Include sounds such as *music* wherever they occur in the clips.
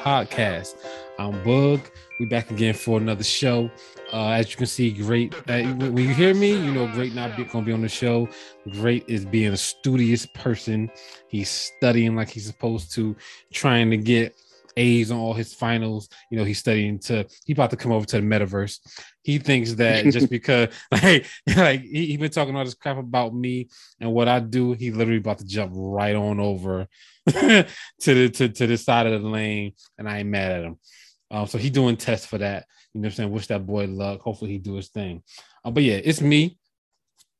podcast. I'm Bug. We back again for another show. Uh, as you can see, great. Uh, when you hear me, you know, great not be, gonna be on the show. Great is being a studious person. He's studying like he's supposed to, trying to get A's on all his finals. You know, he's studying to he about to come over to the metaverse. He thinks that *laughs* just because *laughs* like like he, he been talking all this crap about me and what I do, he literally about to jump right on over *laughs* to the to, to the side of the lane, and I ain't mad at him. Um, so he doing tests for that. You know what I'm saying? Wish that boy luck. Hopefully he do his thing. Uh, but yeah, it's me.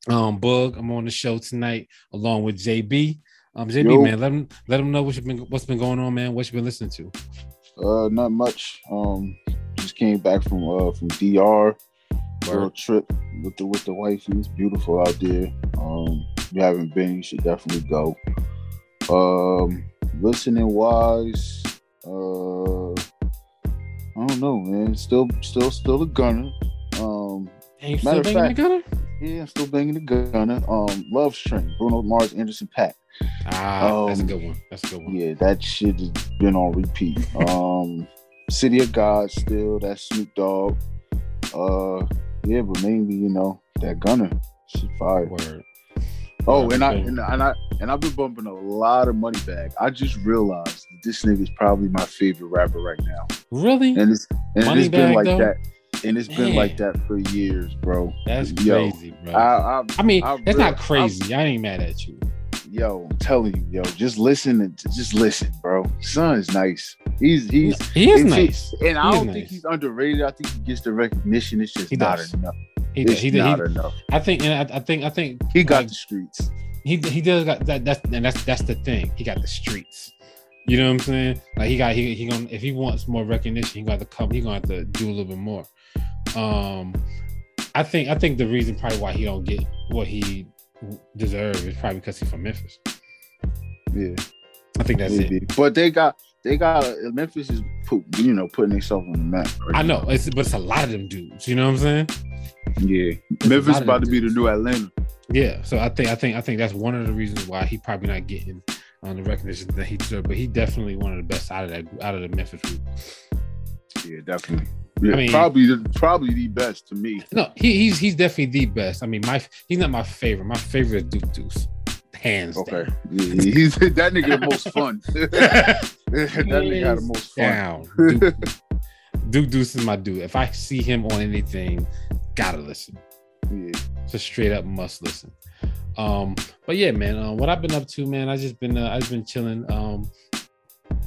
Um, Bug. I'm on the show tonight along with JB. Um, JB, Yo. man, let him let him know what's been what's been going on, man. What you been listening to? Uh, not much. Um, just came back from uh from DR. World trip with the with the wifey. It's beautiful out there. Um, if you haven't been, you should definitely go. Um, listening wise, uh, I don't know, man. Still, still, still a Gunna. Um, still banging fact, the Gunna? Yeah, still banging the Gunna. Um, Love Train, Bruno Mars, Anderson .Paak. Ah, um, that's a um, good one. That's a good one. Yeah, that shit has been on repeat. um, City of God, still that Snoop Dogg. Uh, yeah, but mainly, you know, that Gunna. Shit fire. Word. Oh, and I, and, and I and I've been bumping a lot of Moneybagg. I just realized this nigga is probably my favorite rapper right now. Really? And it's and it's been like though? that. And it's Man. been like that for years, bro. That's Yo, crazy, bro. I, I, I mean, I that's not crazy. I, I ain't mad at you. Yo, I'm telling you, yo, just listen and just listen, bro. Son is nice. He's he's he is nice, and I don't think he's underrated. I think he gets the recognition. It's just he not does. enough. He, it's he, not he, enough. I think, and I, I think, I think he got like, the streets. He he does got that. That's and that's that's the thing. He got the streets. You know what I'm saying? Like he got he he gonna if he wants more recognition, he got to come. He gonna have to do a little bit more. Um, I think I think the reason probably why he don't get what he deserves is probably because he's from Memphis. Yeah, I think that's Maybe. it. But they got they got Memphis is put, you know putting themselves on the map. Right I know, it's, but it's a lot of them dudes. You know what I'm saying? Yeah, it's Memphis about to be the new Atlanta. Yeah, so I think I think I think that's one of the reasons why he probably not getting on the recognition that he deserved, but he definitely one of the best out of that out of the Memphis group. Yeah, definitely. Yeah, I mean, probably probably the best to me. No, he, he's he's definitely the best. I mean, my he's not my favorite. My favorite is Duke Deuce, hands okay. down. Yeah, he's *laughs* that nigga the most fun. *laughs* that nigga got the most fun. Down. *laughs* Duke, Duke Deuce is my dude. If I see him on anything, gotta listen. Yeah. It's a straight up must listen. Um, but yeah, man, uh, what I've been up to, man, I just been uh, I've just been chilling. Um,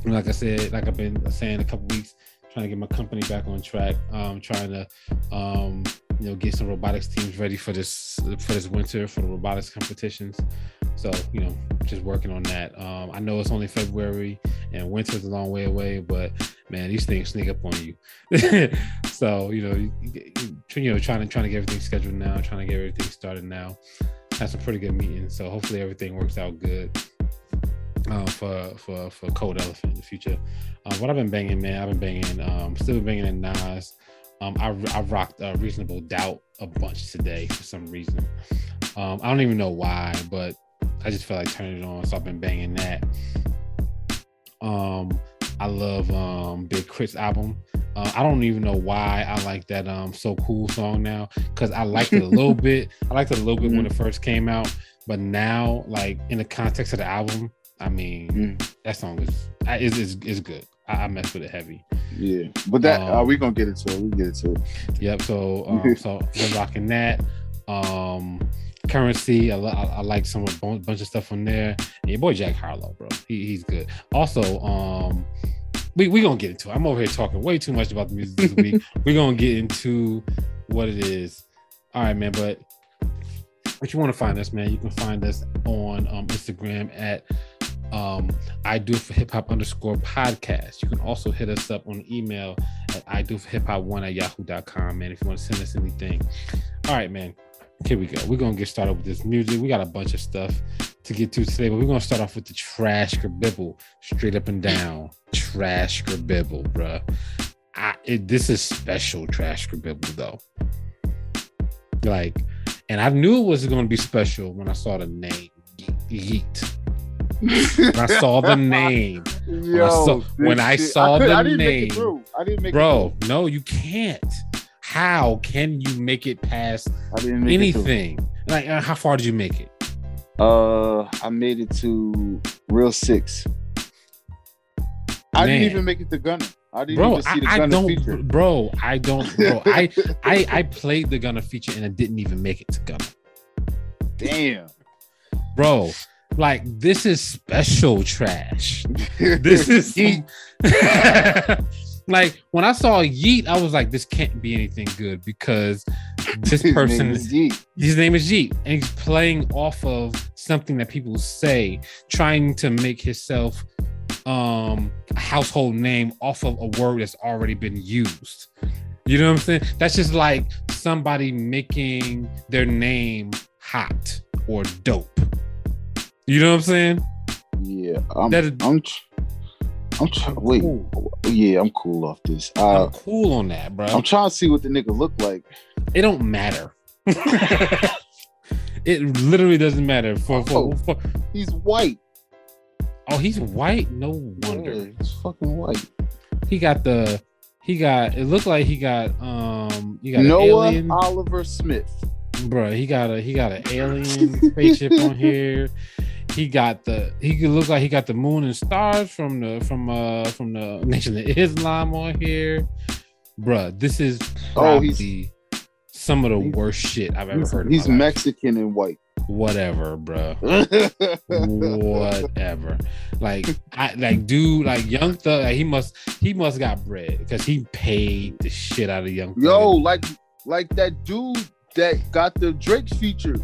like I said, like I've been saying a couple weeks, trying to get my company back on track. Um, trying to um, you know, get some robotics teams ready for this for this winter for the robotics competitions. So, you know, just working on that. Um, I know it's only February and winter's a long way away, but man, these things sneak up on you. *laughs* so, you know, you, you know, trying to trying to get everything scheduled now, trying to get everything started now. Had some pretty good meetings, so hopefully everything works out good. Uh, for for for Code Elephant in the future. Uh, what I've been banging, man, I've been banging, um, still banging in Nas. Um, I I rocked uh, Reasonable Doubt a bunch today for some reason. Um, I don't even know why, but I just felt like turning it on, so I've been banging that. Um, I love um Big K.R.I.T.'s album. Uh, I don't even know why I like that um so cool song now because I liked it a little *laughs* bit. I liked it a little bit mm-hmm. when it first came out, but now like in the context of the album, I mean mm. that song is is is, is good. I, I mess with it heavy. Yeah, but that um, uh, we gonna get into it. We get into it. Yep. So um, *laughs* so been rocking that. Um, Curren$y. I, I, I like some of a bunch of stuff on there. And your boy Jack Harlow, bro. He, he's good. Also, um, we we gonna get into it. I'm over here talking way too much about the music this week. *laughs* We're gonna get into what it is. All right, man. But if you want to find us, man, you can find us on um, Instagram at um, I do for hip hop underscore podcast. You can also hit us up on email at I do for hip hop one at yahoo.com, man, if you want to send us anything. All right, man here we go. We're gonna get started with this music. We got a bunch of stuff to get to today, but we're gonna start off with the trash bibble, straight up and down. Trash bibble, bruh. I, it, this is special trash bibble though. Like, and I knew it was gonna be special when I saw the name Yeat. I saw the *laughs* name. Yo, saw- when I shit- saw could- the I didn't make name. it. I didn't make it Bro, no, you can't. How can you make it past. I make it anything? Like, uh, how far did you make it? Uh, I made it to real six. I didn't even make it to Gunna. I didn't Bro, even see I, the I Gunna don't. feature. Bro, I don't. Bro, I, *laughs* I, I played the Gunna feature and I didn't even make it to Gunna. Damn. Bro, like this is special trash. *laughs* This is *laughs* like when I saw Yeat, I was like, this can't be anything good because this His name person is Yeat. his name is Yeat, and he's playing off of something that people say, trying to make himself um a household name off of a word that's already been used. You know what I'm saying? That's just like somebody making their name hot or dope. You know what I'm saying? Yeah, I'm. That is- I'm. I'm trying. Wait. Cool. Yeah, I'm cool off this. Uh, I'm cool on that, bro. I'm trying to see what the nigga look like. it don't matter. *laughs* it literally doesn't matter. For, for, Oh. for He's white. oh, he's white. No wonder. Yeah, he's fucking white. he got the he got it looked like he got um you got Noah alien Oliver Smith. bro he got a he got an *laughs* alien spaceship on here he got the he could look like he got the moon and stars from the from uh from the *laughs* nation of islam on here bruh this is Oh, probably he's- some of the worst shit i've ever heard he's life. Mexican and white. whatever bruh *laughs* whatever. Like I like dude, like Young Thug, like, he must he must got bread because he paid the shit out of Young Thug. Yo, like like that dude that got the Drake feature.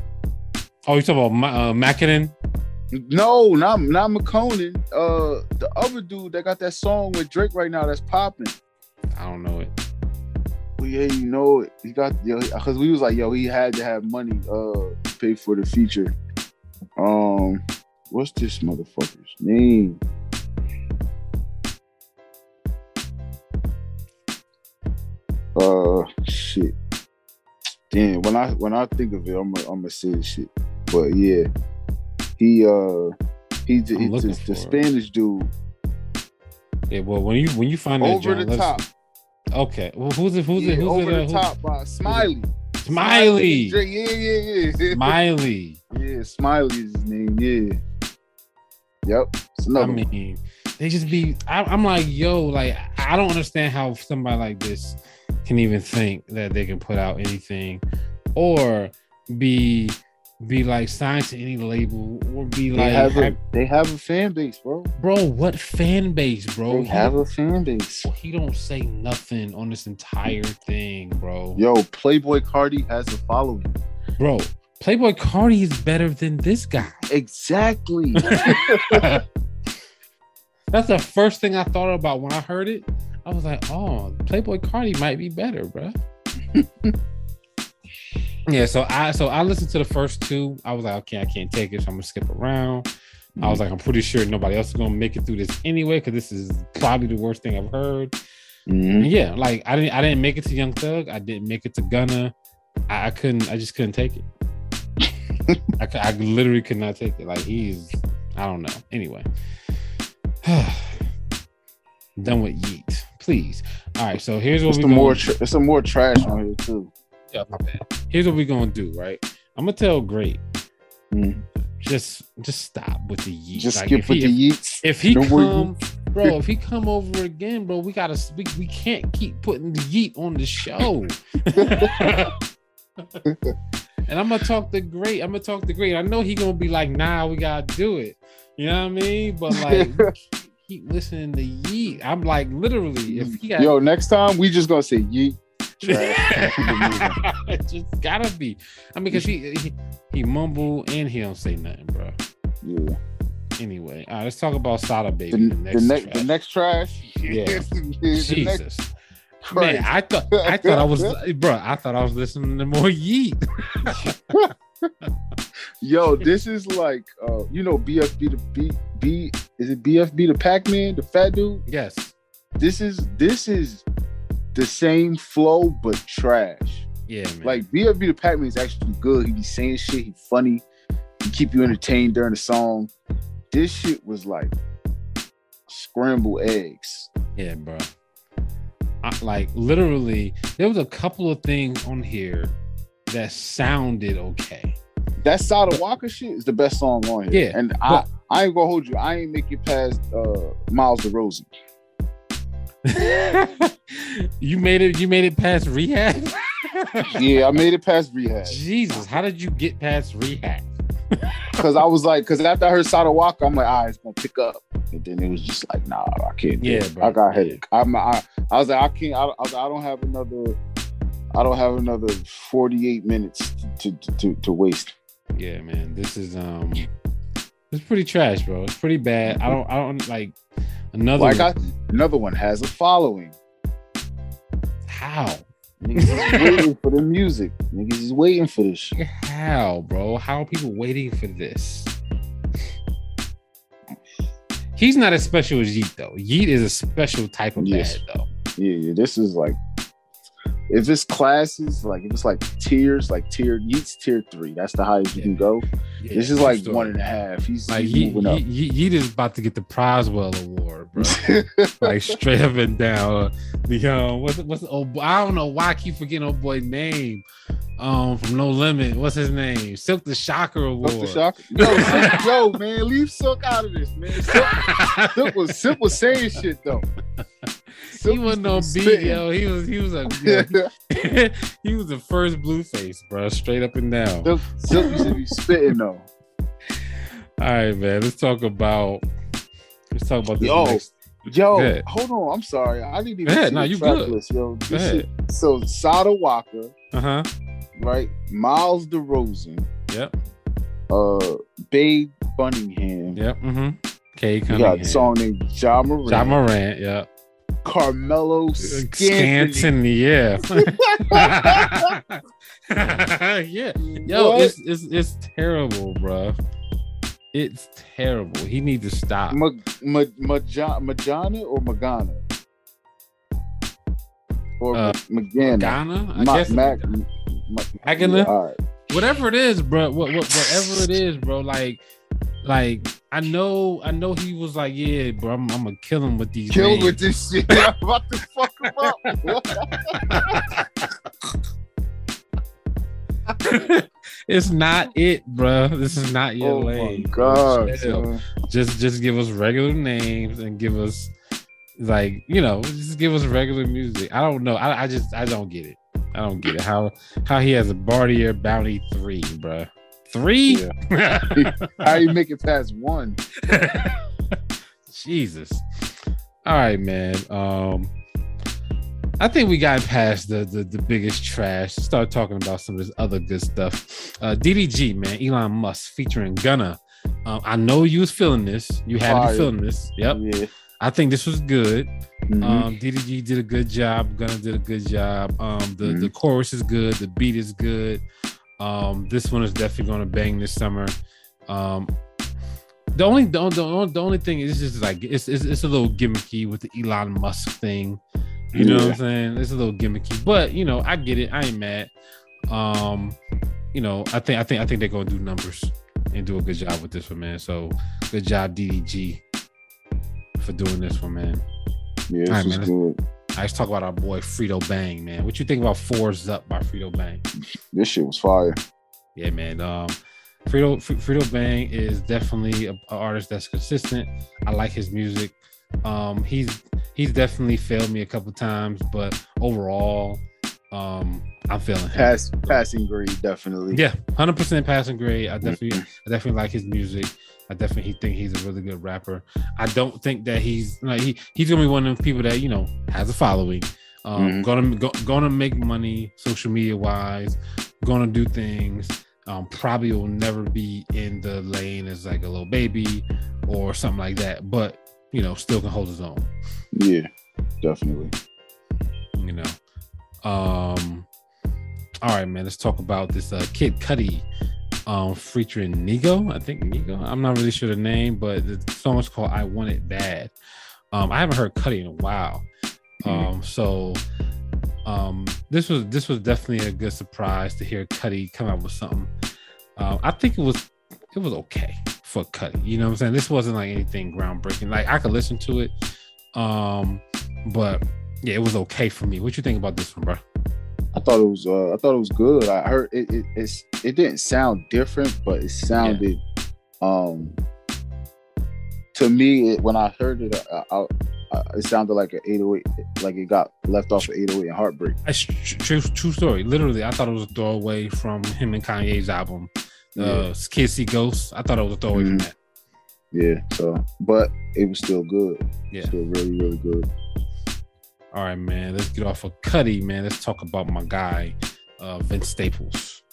oh, you talking about uh, Mackinnon? No, not not McConan. Uh, the other dude that got that song with Drake right now that's popping. I don't know it. Well, yeah, you know it. He got yo because we was like, yo, he had to have money uh to pay for the feature. Um, what's this motherfucker's name? Uh, shit. Damn, when I when I think of it, I'm gonna I'm gonna say shit. But yeah, he uh he did I'm he's looking the, the it. Spanish dude Yeah, well when you when you find that over John, the let's- top. Okay, well who's it? Who's yeah, it? Who's over it? the Uh, who- top by Smiley. Smiley. Drake, Yeah, yeah, yeah. *laughs* Smiley. Yeah, Smiley is his name. Yeah. Yep. It's I another one. mean, they just be. I, I'm like, yo, like I don't understand how somebody like this can even think that they can put out anything, or be be like signed to any label, or be They like, have a have- they have a fan base, bro. bro, what fan base, bro? They He- have a fan base. he don't say nothing on this entire thing, bro. Yo, Playboi Carti has a following. Bro, Playboi Carti is better than this guy. Exactly. *laughs* That's the first thing I thought about when I heard it. I was like, oh, Playboi Carti might be better, bro. *laughs* yeah, so I so I listened to the first two. I was like, okay, I can't take it, so I'm gonna skip around. I was like, I'm pretty sure nobody else is gonna make it through this anyway, because this is probably the worst thing I've heard. Mhm. Yeah, like I didn't I didn't make it to Young Thug. I didn't make it to Gunna. I, I couldn't. I just couldn't take it. *laughs* I, I literally could not take it. Like he's I don't know. Anyway, *sighs* done with Yeat. Please. All right. So here's what It's we some more. Tra- it's some more trash on here too. Yeah, my bad. Here's what we're gonna do. Right. I'm gonna tell Great. Mm. Just just stop with the Yeat. Just Like, skip if with he- the yeets. if he Don't come, bro, *laughs* if he come over again, bro, we gotta we, we can't keep putting the Yeat on the show. *laughs* and I'm gonna talk to great. I'm gonna talk to great. I know he gonna be like, nah, we gotta do it. You know what I mean? But like *laughs* keep, keep listening to Yeat. I'm like literally, if he got Yo, next time we just gonna say Yeat. Trash. *laughs* it *laughs* just gotta be. I mean, because he, he he mumble and he don't say nothing, bro. yeah. Anyway, all right, let's talk about Sada Baby. The, The, the next next track. the next trash. *laughs* Yeah. The next Jesus. Man, I thought I thought I was bro, I thought I was listening to more Yeat. Yo, this is like uh you know BFB the B B is it BFB the Pac-Man, the fat dude? Yes. This is this is the same flow but trash. Yeah, man. Like BFB the Pac-Man is actually good. He be saying shit, he funny, he keep you entertained during the song. this shit was like scrambled eggs. Yeah, bro. I, like literally, there was a couple of things on here that sounded okay. That Sada Walker shit is the best song on here. Yeah, and I, I ain't gonna hold you. I ain't make it past uh, Miles DeRozan. *laughs* you made it. You made it past rehab. *laughs* yeah, I made it past rehab. Jesus, how did you get past rehab? *laughs* Because I was like, because after I heard Walker, I'm like, ah, it's gonna pick up. And then it was just like, nah, I can't. Yeah, bro. I got headache. I'm, I, I was like, I can't. I, I, I don't have another. I don't have another 48 minutes to to, to, to waste. Yeah, man. This is um, it's pretty trash, bro. It's pretty bad. I don't. I don't like another. Like I, another one has a following. How? Niggas is *laughs* waiting for the music. Niggas is waiting for this shit. How, bro? How are people waiting for this? He's not as special as Yeat though. Yeat is a special type of Yes. bad though. Yeah, yeah. This is like if it's classes, like if it's like tiers, like tier Yeats tier three. That's the highest you can go. Yeah, this is like story. one and a half. He's, Like he's moving up. Yeat, Yeat is about to get the Prizewell Award, bro. *laughs* like straight up and down. The um, what's what's oh I don't know why I keep forgetting old boy's name. Um, from No Limit. What's his name? Silk the Shocker Award. Silk the Shocker. Yo, Silk- yo, man, leave Silk out of this, man. Silk, Silk was Silk was saying shit though. *laughs* Silk he wasn't on was beat, yo. He was he was a *laughs* yo, *laughs* he was the first Blueface, bro. Straight up and down. Silk, Silk used to be spitting though. All right, man. Let's talk about let's talk about this Yo, next. Yo, hold on. I'm sorry. I didn't even see No, you good. list, yo. This ahead. shit- so Sada Walker, Uh-huh. Right? Miles DeRozan, Yep. uh, Babe Bunningham. Yep. Mm-hmm. Kay You Cunningham. got a song named Ja Morant, John Morant, yeah. Carmelo Scantony. Scanton, yeah. yeah. Yo, What? it's, it's it's terrible, bro. It's terrible. He needs to stop. Ma- Ma- Maja- Majana or Magana? Or Uh, Magana? Ghana, I Ma- guess. Mac- Ma- Magana? Yeah, all right. whatever it is, bro. What, what whatever it is, bro. Like, like I know, I know he was like, yeah, bro. I'm, I'm gonna kill him with these. Kill names. with this shit. *laughs* I'm about to fuck him up. *laughs* *laughs* it's not it, bro. This is not your oh my lane. bro. god. Just just give us regular names and give us like you know just give us regular music. I don't know. I, I just I don't get it. I don't get it. How how he has a Bartier Bounty three, bro. Three. *laughs* How you make it past one? *laughs* Jesus. All right, man. Um, I think we got past the, the the biggest trash. Start talking about some of this other good stuff. Uh, DDG, man, Elon Musk featuring Gunna. Um, I know you was feeling this. You had to Fire. be feeling this. Yep. Yeah. I think this was good. Mhm. Um, DDG did a good job. Gunna did a good job. Um, the Mhm. the chorus is good. The beat is good. Um, this one is definitely going to bang this summer. Um, the only the, only- the, only- the only thing is just like it's, it's it's a little gimmicky with the Elon Musk thing. You know what I'm saying? It's a little gimmicky, but you know I get it. I ain't mad. Um, you know I think I think I think they're gonna do numbers and do a good job with this one, man. So good job DDG for doing this one, man. yeah, this All right, was man, good. Let's talk about our boy Fredo Bang, man. What you think about Fours Up by Fredo Bang? This shit was fire. Yeah, man. Um, Fredo Fredo Bang is definitely a, a artist that's consistent. I like his music. Um, he's he's definitely failed me a couple times, but overall, um, I'm feeling him. Pass, passing grade, definitely. Yeah, hundred percent passing grade. I definitely, I definitely like his music. I definitely think he's a really good rapper. I don't think that he's like he he's gonna be one of them people that you know has a following. Um, Mhm. gonna go, gonna make money social media wise. Gonna do things. Um, probably will never be in the lane as like a little baby or something like that. But you know, still can hold his own. Yeah, definitely. you know. Um all right, man. Let's talk about this uh Kid Cudi um featuring Nigo. I think Nigo. I'm not really sure the name, but the song is called I Want It Bad. Um, I haven't heard Cudi in a while. Um, so um this was this was definitely a good surprise to hear Cudi come out with something. Um, I think it was it was okay for Cudi. You know what I'm saying? This wasn't like anything groundbreaking. Like I could listen to it, um, but yeah, it was okay for me. What you think about this one, bro? I thought it was uh, I thought it was good. I heard it it it's, it didn't sound different, but it sounded yeah. um to me it, when I heard it I, I, I, it sounded like an 808 like it got left off of 808 and heartbreak. That's true, true story. Literally, I thought it was a throwaway from him and Kanye's album, uh yeah. Kids See Ghosts. I thought it was a throwaway mm-hmm. from that. Yeah, so but it was still good. Yeah, still really, really good. All right, man. Let's get off of Cudi, man. Let's talk about my guy, uh, Vince Staples.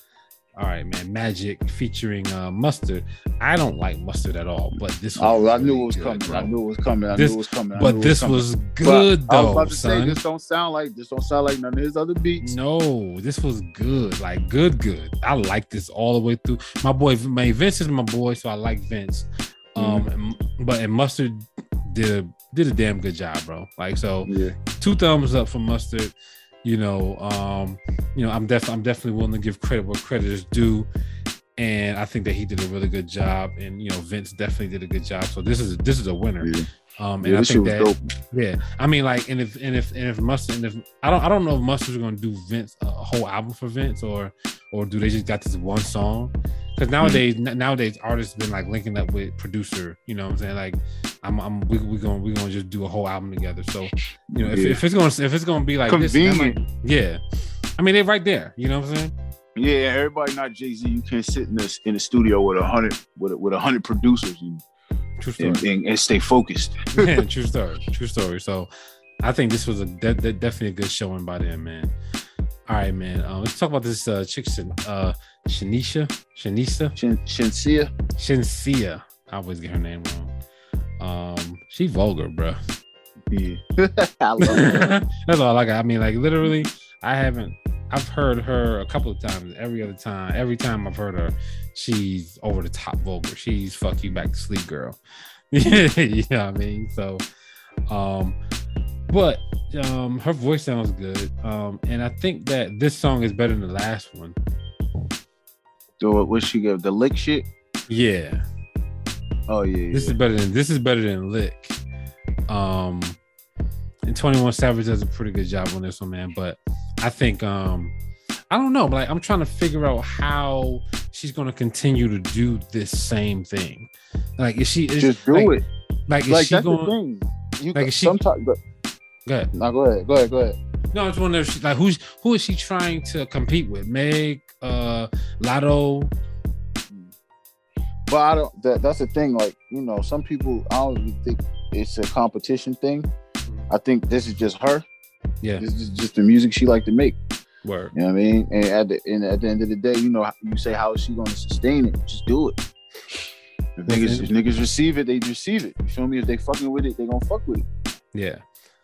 All right, man. Magic featuring uh, Mustard. I don't like Mustard at all, but this. oh, really I knew it was good, coming. Bro. I knew it was coming. I this, knew it was coming. I but this was, was good but though, I was about to son. Say, this don't sound like this. Don't sound like none of his other beats. No, this was good. Like good, good. I like this all the way through. My boy, my Vince is my boy, so I like Vince. Um, mm-hmm. but and Mustard did did a damn good job, bro. Like so, yeah. two thumbs up for mustard. You know, um, you know, I'm definitely I'm definitely willing to give credit where credit is due. And I think that he did a really good job. And you know, Vince definitely did a good job. So this is this is a winner. Yeah. Um, and yeah, I think that dope. yeah, I mean, like, and if and if and if Mustard, and if I don't I don't know if Mustard's gonna do Vince a whole album for Vince or or do they just got this one song? Because nowadays mm-hmm. nowadays artists been like linking up with producer, you know what I'm saying? Like, I'm I'm we we gonna we gonna just do a whole album together. So you know if, yeah. if it's gonna if it's gonna be like Convenient. this, yeah, I mean they're right there. You know what I'm saying? Yeah, everybody not Jay Z. You can't sit in this in the studio with a hundred with a, with a hundred producers and True story. And, and, and stay focused. yeah, *laughs* *laughs* true story. True story. So I think this was a de- de- definitely a good showing by them, man. All right, man. Uh, let's talk about this uh, chick, uh, Shanisha, Shanisa, Shin- Shenseea, Shenseea. I always get her name wrong. Um, she vulgar, bro. Yeah, *laughs* *laughs* That's all I got. I mean, like literally, I haven't. I've heard her a couple of times. Every other time, every time I've heard her, she's over the top vulgar. She's fuck you back to sleep, girl. yeah, *laughs* you know what I mean. So, um, but um, her voice sounds good. Um, and I think that this song is better than the last one. So what she give the lick shit? Yeah. Oh yeah. This yeah. is better than this is better than lick. Um, and Twenty One Savage does a pretty good job on this one, man. But I think um I don't know, but like I'm trying to figure out how she's gonna continue to do this same thing. Like is she is, just do like, it? Like is like, she going you like is she sometimes but go ahead. No, go ahead, go ahead, go ahead. No, I just wonder if she, like who's who is she trying to compete with? Meg, uh Latto. But I don't that, that's the thing, like, you know, some people I don't even think it's a competition thing. Mm-hmm. I think this is just her. Yeah. This is just the music she like to make. Word. You know what I mean? And at the and at the end of the day, you know, you say how is she going to sustain it? Just do it. If niggas, if niggas receive it, they receive it. You feel me? If they fucking with it, they gonna fuck with it. Yeah.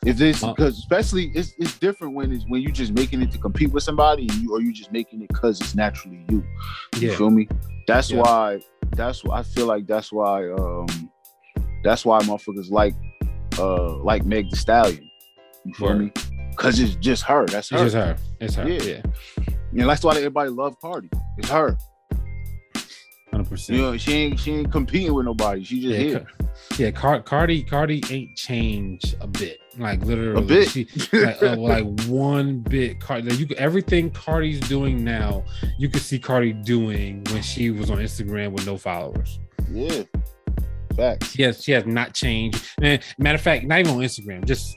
If this because uh, especially it's it's different when it's when you just making it to compete with somebody and you or you just making it because it's naturally you. You yeah. feel me? That's yeah. why that's why I feel like that's why um that's why motherfuckers like uh like Meg the Stallion. You feel Word. me? Cause it's just her. That's her. It's just her. It's her. Yeah. yeah. And that's why everybody love Cardi. It's her. Hundred percent. You know, she ain't she ain't competing with nobody. She just yeah, here. Yeah, Car- Cardi Cardi ain't changed a bit. Like literally, a bit. She, like, uh, like one bit. Cardi, like you everything Cardi's doing now, you could see Cardi doing when she was on Instagram with no followers. Yeah. Facts. Yes, she has not changed. And matter of fact, not even on Instagram, just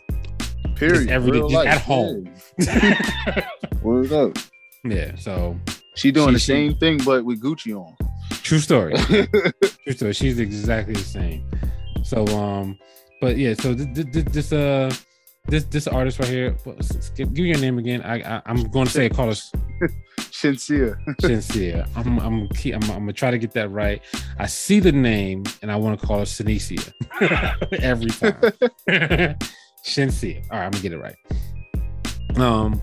Period. Just every day, just life. at home. Yeah. *laughs* Word up. Yeah. So she doing she, the same she, thing, but with Gucci on. True story. *laughs* True story. She's exactly the same. So um, but yeah. So this, this uh this this artist right here. Give me your name again. I, I am going to say call us *laughs* Shenseea. *laughs* Shenseea. I'm I'm, I'm I'm gonna try to get that right. I see the name and I want to call her Sinicia *laughs* every time. Shenseea. All right, I'm gonna get it right. Um,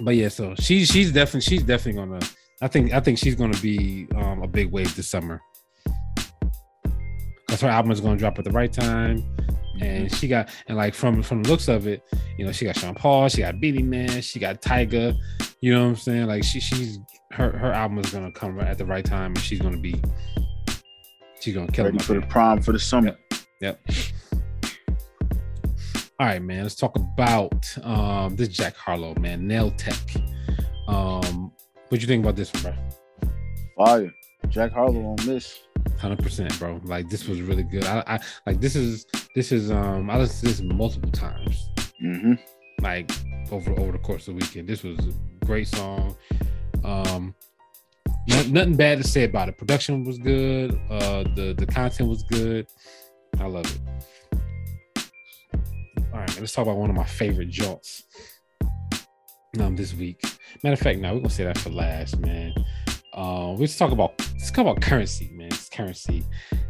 but yeah, so she's she's definitely she's definitely gonna. I think I think she's gonna be um, a big wave this summer because her album is gonna drop at the right time, and she got and like from from the looks of it, you know, she got Sean Paul, she got Beenie Man, she got Tyga. You know what I'm saying? Like she she's her her album is gonna come at the right time, and she's gonna be She's gonna kill Ready for the prom for the summer. Yep. All right, man. Let's talk about um this Jack Harlow, man. Nail Tech. Um, what you think about this one, bro? Fire. Jack Harlow on this. Hundred percent, bro. Like this was really good. I, I like this is this is um I listened to this multiple times. Mm-hmm. Like over over the course of the weekend. This was a great song. Um no- nothing bad to say about it. Production was good. Uh the the content was good. I love it. All right, man, let's talk about one of my favorite jaunts um this week. Matter of fact, now we're gonna say that for last, man. Uh, let's talk about let's talk about Curren$y, Curren$y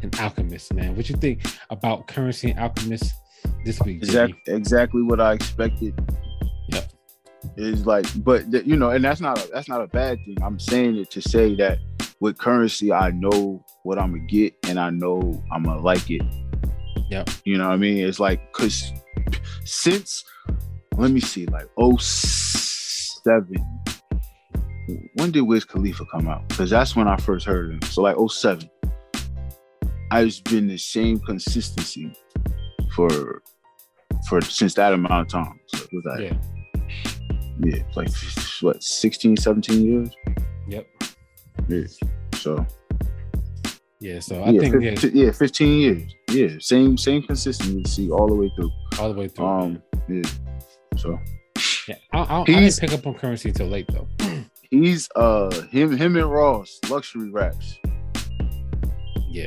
and alchemist, man. What you think about Curren$y and alchemist this week? JB? Exact, exactly what I expected. Yep. Is like, but th- you know, and that's not a, that's not a bad thing. I'm saying it to say that with Curren$y, I know what I'm gonna get, and I know I'm gonna like it. Yep. You know what I mean? It's like because since let me see, like 07, when did Wiz Khalifa come out? Because that's when I first heard him. So like 07. I've been the same consistency for for since that amount of time. So it was like Yeah. yeah, like what 16, 17 years. Yep. Yeah. So Yeah. So I yeah, think yeah, 15, yeah, 15 years. Yeah, same same consistency all the way through. all the way through. Um, yeah. So yeah. I, I, I didn't he's- pick up on Curren$y until late though. he's uh him him and Ross luxury raps. Yeah.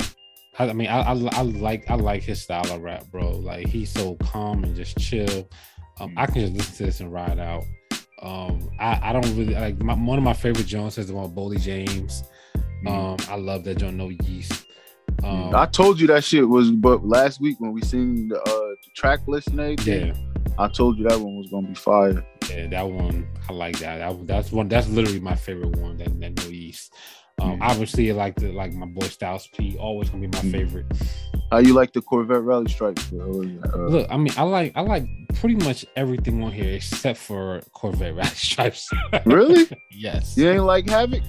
I, mean, I, I I like I like his style of rap, bro. Like he's so calm and just chill. Um, I can just listen to this and ride out. Um, I, I don't really like my, one of my favorite Jones is the one James. Um, I love that John No Yeast. Um, I told you that shit was but last week when we seen the, uh, the track list and everything. yeah, I told you that one was gonna be fire. yeah, that one I like that. that. That's one. That's literally my favorite one. That, that No Yeast. Um, Mhm. obviously, I like the like my boy Styles P. Always gonna be my Mhm. favorite. How you like the Corvette rally stripes? bro? Uh, Look, I mean, I like I like pretty much everything on here except for Corvette *laughs* Rally Stripes. really? *laughs* yes. You ain't like Havoc,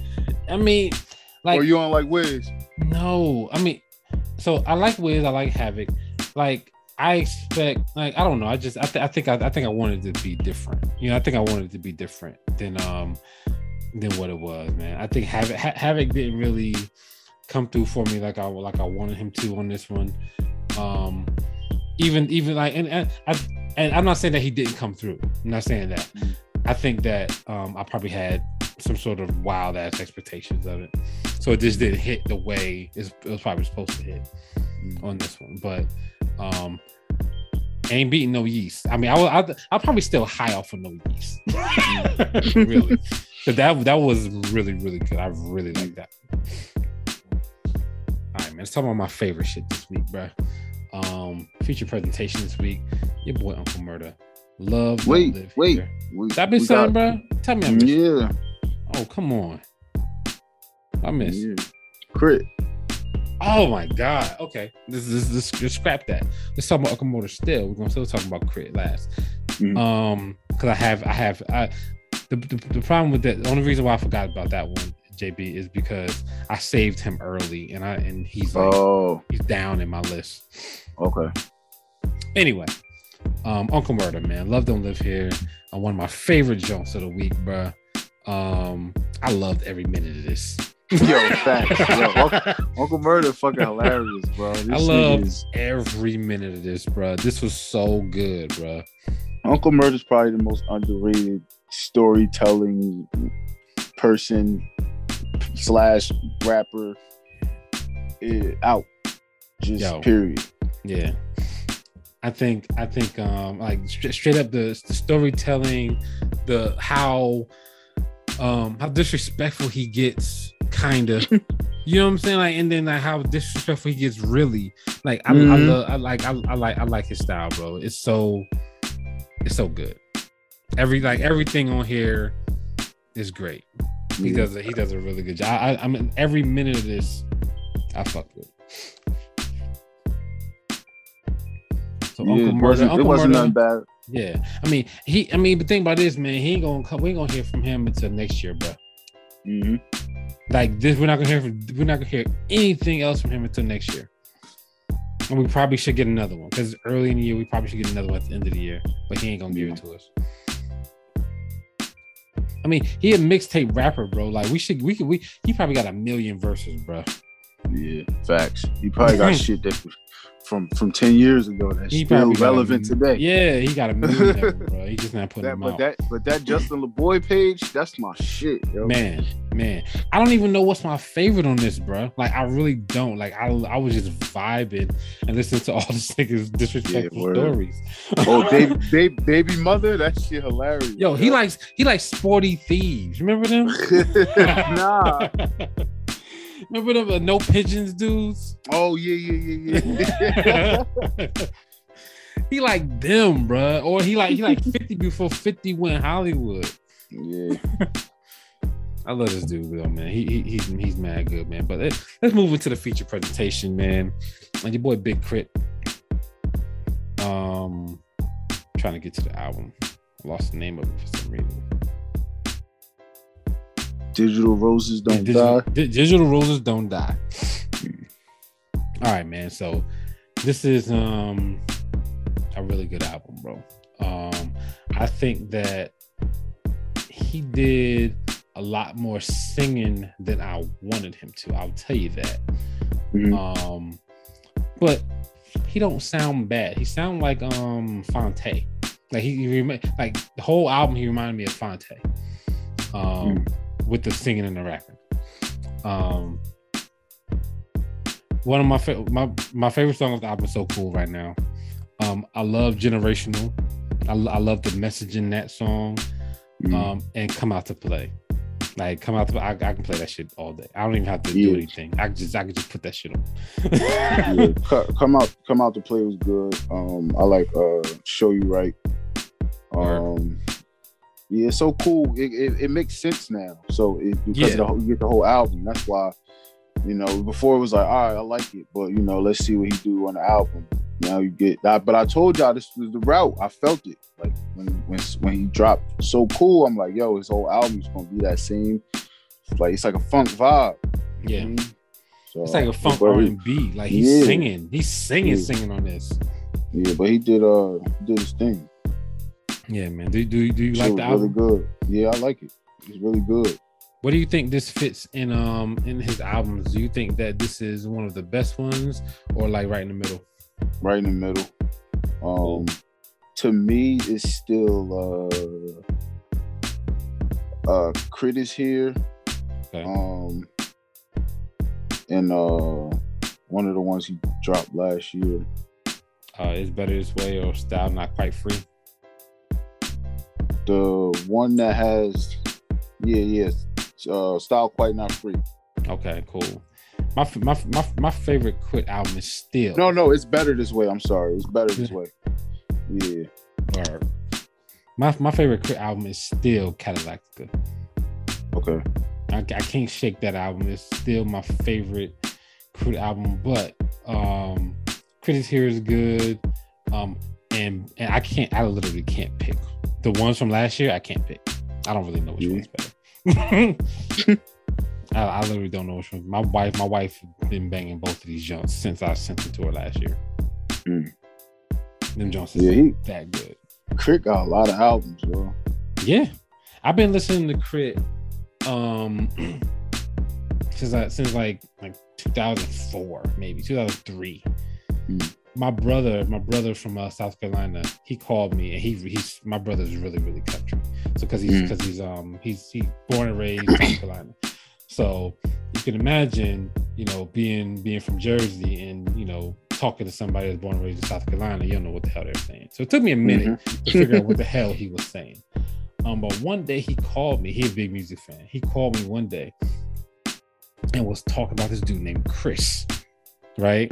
I mean, like or you don't like Wiz? no. I mean, so I like Wiz. I like Havoc. Like I expect. Like I don't know. I just I, th- I think I, I think I wanted it to be different. You know, I think I wanted it to be different than um than what it was, man. I think Havoc ha- Havoc didn't really come through for me like I like I wanted him to on this one. Um, even even like and, and I and I'm not saying that he didn't come through. I'm not saying that. Mhm. I think that um I probably had some sort of wild ass expectations of it, so it just didn't hit the way it was probably supposed to hit on this one. But um, ain't beating no yeast. I mean, I will. I'll, I'll probably still high off of no yeast. *laughs* *laughs* really, but that that was really really good. I really like that. All right, man. Let's talk about my favorite shit this week, bro. Um, feature presentation this week. Your boy Uncle Murda. Love. Wait, Live wait. Here. We, That been something, bro? Tell me I missed. Yeah, Oh, come on. I missed. yeah. Crit. Oh my god. Okay. This is this, this just scrap that. Let's talk about Okamoto still. We're gonna still talk about K.R.I.T. last. Mhm. Um, because I have I have I the, the the problem with that the only reason why I forgot about that one, JB, is because I saved him early and I and he's like Oh, he's down in my list. okay. Anyway, um, Uncle Murda, man. Love Don't Live Here. Uh, one of my favorite jokes of the week, bruh. Um, I loved every minute of this. Yo, facts. Yo, *laughs* Uncle, Uncle Murda fucking hilarious, bro. This I love is- every minute of this, bruh. This was so good, bruh. Uncle Murda's probably the most underrated storytelling person slash rapper out. Just Yo. period. Yeah. I think I think um like stra- straight up the, the storytelling, the how um how disrespectful he gets kind of *laughs* you know what I'm saying like and then like how disrespectful he gets really like I, I Mhm. love I like I, I like I like his style bro it's so it's so good every like everything on here is great he Yeah. does a, he does a really good job I, I mean every minute of this I fucked with so Yeah, Uncle it Murder wasn't, it Uncle wasn't Murder nothing bad. yeah, I mean, he. I mean, but think about this, man. He ain't gonna come. We ain't gonna hear from him until next year, bro. hmm Like this, we're not gonna hear from, we're not gonna hear anything else from him until next year. And we probably should get another one because early in the year we probably should get another one at the end of the year, but he ain't gonna give it to us. I mean, he a mixtape rapper, bro. Like we should, we could, we he probably got a million verses, bro. Yeah, facts. He probably got shit that from from ten years ago that's he still relevant a, today. Yeah, he got a million, them, bro. He just not putting that, them but out. That, but that Justin LaBoy page, that's my shit, yo. Man, man, I don't even know what's my favorite on this, bro. Like I really don't. Like I, I was just vibing and listening to all *laughs* this niggas disrespectful yeah, stories. oh, *laughs* baby, baby, baby mother, that shit hilarious. Yo, yo, he likes he likes Sporty Thievz. Remember them? *laughs* nah. Remember them uh, no pigeons dudes? Oh yeah, yeah, yeah, yeah. *laughs* he like them, bro. Or he like he like *laughs* 50 before 50 went Hollywood. Yeah. *laughs* I love this dude though, man. He, he he's he's mad good, man. But let, let's move into the feature presentation, man. And your boy Big K.R.I.T. Um, trying to get to the album. I lost the name of it for some reason. Digital roses don't digital, die. digital roses don't die. All right, man. So this is um a really good album, bro. Um, I think that he did a lot more singing than I wanted him to. I'll tell you that. Mm-hmm. Um, but he don't sound bad. He sound like um Phonte. Like he, he like the whole album. He reminded me of Phonte. Um, mm with the singing and the rapping. Um, one of my fa- my my favorite song of the album is so cool right now. Um, I love generational. I, I love the message in that song. Mm. Um, and come out to play. Like come out to I, I can play that shit all day. I don't even have to yeah. do anything. I just I can just put that shit on. yeah, *laughs* come out come out to play was good. Um, I like uh show you right. Um, yeah, it's so cool. It, it, it makes sense now. So it, because yeah. the, you get the whole album. That's why, you know, before it was like, all right, I like it, but you know, let's see what he do on the album. Now you get that. But I told y'all this was the route. I felt it. Like when when when he dropped so cool, I'm like, yo, his whole album's gonna be that same. Like it's like a funk vibe. Yeah. Know? So, it's like a funk R and B. Like he's yeah. singing. He's singing, yeah. singing on this. Yeah, but he did uh he did his thing. Yeah, man. Do do, do you like the album? Really good. Yeah, I like it. It's really good. What do you think this fits in um in his albums? Do you think that this is one of the best ones or like right in the middle? Right in the middle. Um to me it's still uh uh K.R.I.T. Iz Here. Okay. Um and uh one of the ones he dropped last year. Uh, is better this way or style not quite free the one that has yeah yeah uh, style quite not free. Okay, cool. My my my my favorite K.R.I.T. album is still. No, no, it's better this way. I'm sorry, it's better this way. Yeah. Or my my favorite K.R.I.T. album is still Cadillactica. Okay. I, I can't shake that album. It's still my favorite K.R.I.T. album, but um, K.R.I.T. Iz Here is good. Um, and and I can't. I literally can't pick the ones from last year, I can't pick. I don't really know which one's better. *laughs* I, I, literally don't know which one. My wife, my wife been banging both of these jumps since I sent them to her last year. Mm. Them jumps yeah, he, that good. K.R.I.T. got a lot of albums, bro. Yeah, I've been listening to K.R.I.T. um *clears throat* since I, since like like 2004, maybe 2003. Mm my brother, my brother from uh, South Carolina, he called me and he he's my brother's really really country. So because he's because mm. he's um he's he born and raised South Carolina. So you can imagine, you know, being being from Jersey and you know talking to somebody that's born and raised in South Carolina, you don't know what the hell they're saying. So it took me a minute mm-hmm. to figure out what the hell he was saying. Um, but one day he called me. He's a big music fan. He called me one day and was talking about this dude named Chris, right?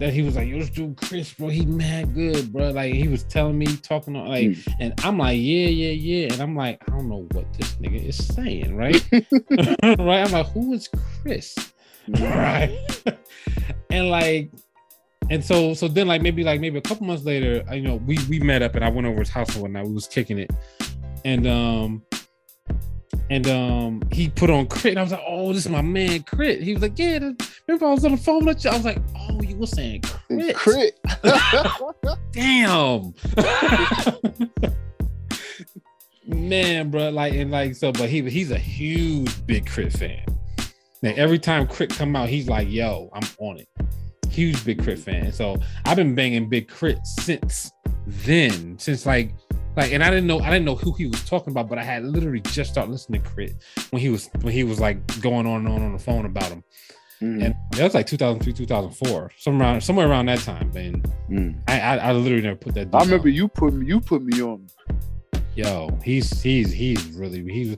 That he was like, yo, this dude Chris, bro, he mad good, bro. Like he was telling me, talking on like, mm. and I'm like, yeah, yeah, yeah. And I'm like, I don't know what this nigga is saying, right? *laughs* *laughs* right. I'm like, who is Chris? *laughs* right. and like, and so so then like maybe like maybe a couple months later, you know, we we met up and I went over his house and whatnot. We was kicking it. And um and um he put on. And I was like, oh, this is my man K.R.I.T. He was like, yeah. Remember I was on the phone with you. I was like, oh, were saying K.R.I.T. K.R.I.T. *laughs* *laughs* Damn. man, bro. Like and like so, but he he's a huge big K.R.I.T. fan. Now every time K.R.I.T. come out, he's like, yo, I'm on it. Huge big K.R.I.T. fan. So I've been banging big K.R.I.T. since then, since like like and I didn't know I didn't know who he was talking about, but I had literally just started listening to K.R.I.T. when he was when he was like going on and on on the phone about him. Mm. And that was like 2003, 2004, somewhere around somewhere around that time, man. Mm. I, I, I literally never put that. I remember on. you put me you put me on. Yo, he's he's he's really he's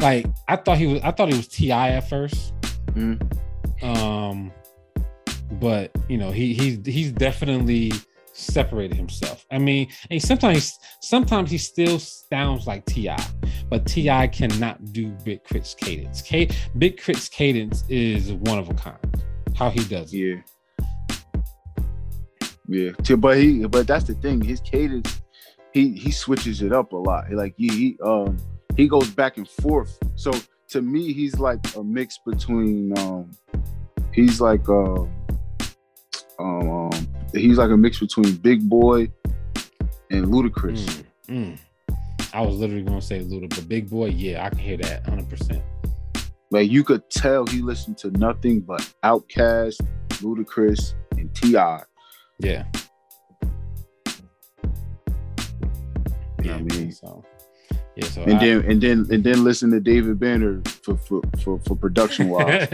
like I thought he was I thought he was T.I. at first. Mm. Um, but you know he he's he's definitely separated himself. I mean, and sometimes sometimes he still sounds like T.I., but T.I. cannot do Big K.R.I.T's cadence. K Big K.R.I.T's cadence is one of a kind. How he does it. Yeah. Yeah, but he but that's the thing. His cadence, he he switches it up a lot. Like he, he um he goes back and forth. So to me, he's like a mix between um he's like um um, he's like a mix between Big Boi and Ludacris. Mm, mm. I was literally gonna say Luda, but Big Boi, yeah, I can hear that 100. percent Like you could tell he listened to nothing but Outkast, Ludacris, and Ti. Yeah. You know yeah, I mean, so yeah, so and I, then and then and then listen to David Banner for for for, for production *laughs* wise.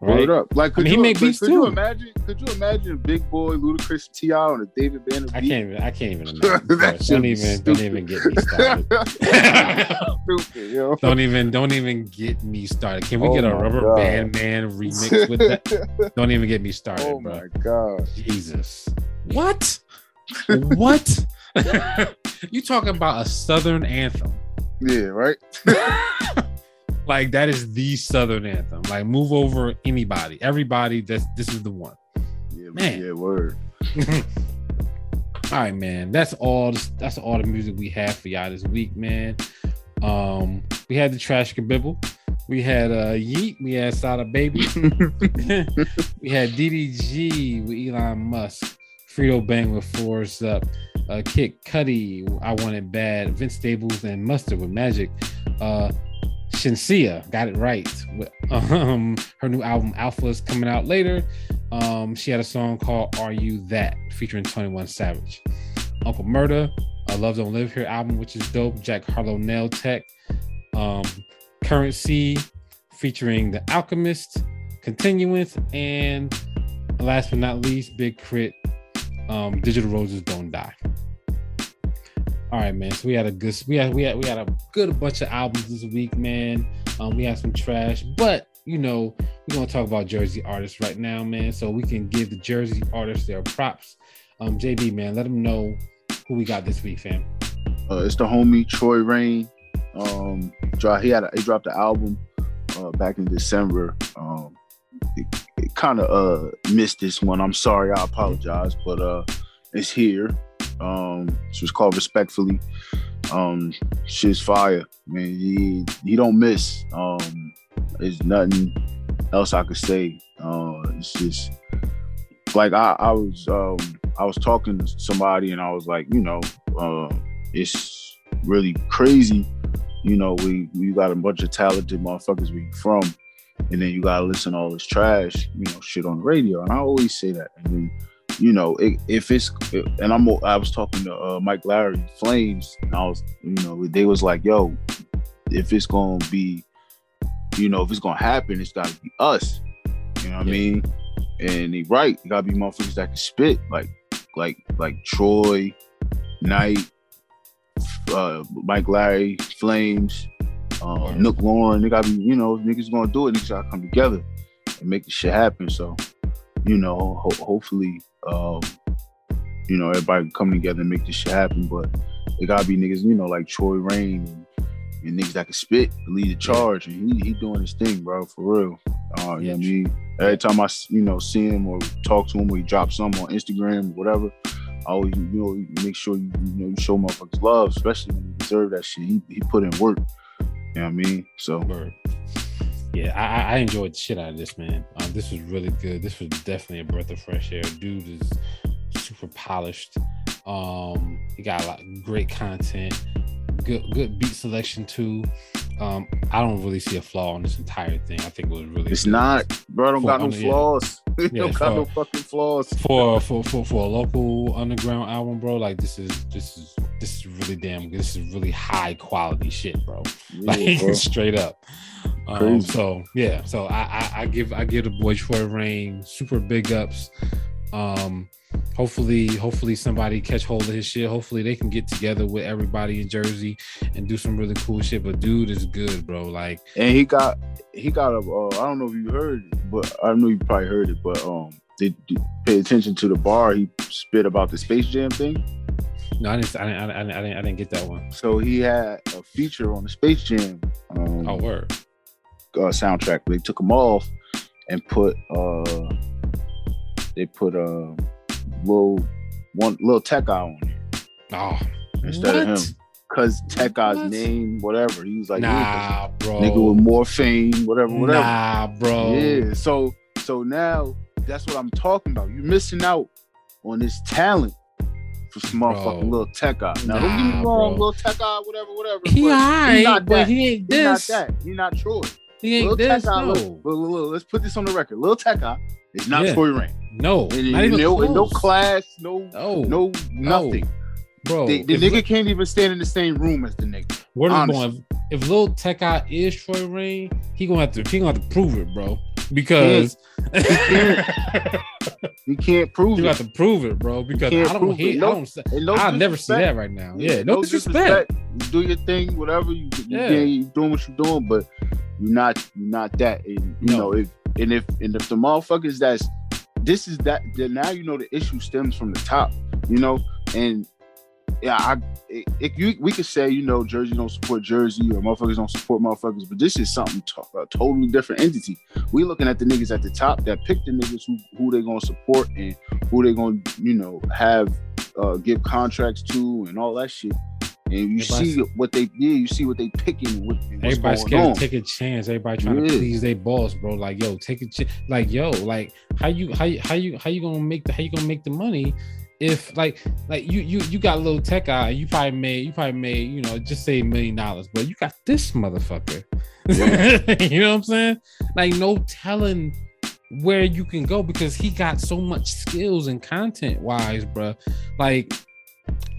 right. up. Like could I mean, you, he make beats could too. you imagine could you imagine Big Boi, Ludacris, T.I. on a David Banner beat? I can't even I can't even *laughs* imagine. don't even don't even get me started. *laughs* stupid, yo. Don't even don't even get me started. Can we oh get a rubber God. band man remix with that? don't even get me started, oh bro. my god. Jesus. What? what? *laughs* you talking about a southern anthem? Yeah, right. *laughs* like that is the southern anthem. Like move over anybody, everybody. This this is the one. Yeah, man. Yeah, word. *laughs* all right, man. That's all. That's all the music we have for y'all this week, man. Um, we had the trash can bibble. We had uh Yeat, we had Sada Baby, we had DDG with Elon Musk, Fredo Bang with Force Up, uh, Kid I Want It Bad, Vince Staples, and Mustard with Magic. Uh, Shenseea got it right. With, um, her new album Alpha is coming out later. Um, she had a song called Are You That featuring 21 Savage. Uncle Murda, a Love Don't Live Here album, which is dope. Jack Harlow Nail Tech. Um, Curren$y featuring The Alchemist, Continuance, and last but not least, Big K.R.I.T. Um, Digital Roses Don't Die. All right, man. So we had a good we had we had we had a good bunch of albums this week, man. Um, we had some trash, but you know, we're gonna talk about Jersey artists right now, man. So we can give the Jersey artists their props. Um, JB, man, let them know who we got this week, fam. Uh, it's the homie Troy Rain. Um, he had a, he dropped the album uh, back in December. Um, kind of uh missed this one. I'm sorry, I apologize, but uh, it's here. Um, she was called Respectfully. Um, she's fire, man. He he don't miss. Um, there's nothing else I could say. Uh, it's just like I, I was um I was talking to somebody and I was like, you know, uh, it's really crazy. You know, we we got a bunch of talented motherfuckers we from, and then you gotta listen to all this trash, you know, shit on the radio. And I always say that. And then you know, if it's and I'm I was talking to uh, Mike Larry Flames, and I was you know they was like, yo, if it's gonna be, you know, if it's gonna happen, it's gotta be us. You know what yeah. I mean? And he right, you gotta be motherfuckers that can spit like like like Troy, Knight, uh, Mike Larry, Flames, uh, Nook Lauren. They gotta be, you know, niggas gonna do it. Niggas gotta come together and make the shit happen. So, you know, ho- hopefully um, you know, everybody come together and make this shit happen. But it gotta be niggas, you know, like Troy Rain and, and niggas that can spit, lead the charge, and he he doing his thing, bro, for real. Uh, you know what I mean? Every time I you know see him or talk to him or he drops something on Instagram, or whatever, I always you know make sure you, you know you show motherfuckers love, especially when you deserve that shit. He he put in work, You know what I mean? So. Yeah, I, I enjoyed the shit out of this, man. Um, this was really good. This was definitely a breath of fresh air. Dude is super polished. Um, he got a lot great content, good good beat selection too. Um, I don't really see a flaw in this entire thing. I think it was really. it's good. not, bro. Don't For got no under- flaws. *laughs* Yeah, don't got for- no fucking flaws. for for for for a local underground album, bro. Like this is this is this is really damn good. This is really high quality shit, bro. *laughs* Yeah, like bro. straight up. Um, so yeah, so I, I I give I give the boy Troy Rain super big ups. Um, hopefully hopefully somebody catch hold of his shit. Hopefully they can get together with everybody in Jersey and do some really cool shit. But dude is good, bro. Like and he got he got a. Uh, I don't know if you heard, it, but I know you probably heard it. But um, did, did pay attention to the bar he spit about the Space Jam thing. no, I didn't I didn't I didn't, I didn't, I didn't get that one. So he had a feature on the Space Jam um, Oh word. uh, soundtrack. They took him off and put uh they put a uh, little one little tech eye on it Oh, instead of him. Cause tech eye's What? name, whatever. He was like, yeah, nah, bro. nigga with more fame, whatever, whatever. Nah, bro. Yeah. So so now that's what I'm talking about. You're missing out on this talent for some motherfucking little tech eye. Now don't get me wrong, bro. little tech eye, whatever, whatever. He but alright, not but that. he ain't He's not that. He's not Troy. He ain't Lil this. Tech No, look, look, look, let's put this on the record. Lil Eye is not Yeah. Troy Rain. no, And, not and even no, no class, no, No, no, nothing. Bro. the the nigga Lil- can't even stand in the same room as the nigga. word is honestly. born. If, if Lil Tech Eye is Troy Rain, he gonna have to. He gonna have to prove it, bro. Because He can't *laughs* prove you it. have to prove it, bro. Because I don't hear. I don't. no I'll never see that right now. Yeah, no, disrespect. disrespect. You do your thing, whatever you, you Yeah. yeah. you doing what you're doing, but you're not you're not that. And you No. know if and if and if the motherfuckers that's this is that then now you know the issue stems from the top, you know, and yeah, I it, it, you, we could say you know Jersey don't support Jersey or motherfuckers don't support motherfuckers, but this is something a totally different entity. We looking at the niggas at the top that pick the niggas who who they gonna support and who they gonna you know have uh, give contracts to and all that shit. And you Everybody's- see what they yeah, you see what they picking what, Everybody's scared on. to take a chance. Everybody trying Yeah. to please their boss, bro. Like, yo, take a chance. Like, yo, like, how you, how you, how you, how you gonna make the, how you gonna make the money? If like, like you, you, you got a little tech eye, you probably made, you probably made, you know, just say a million dollars, but you got this motherfucker. *laughs* you know what I'm saying? Like, no telling where you can go because he got so much skills and content wise, bro. Like,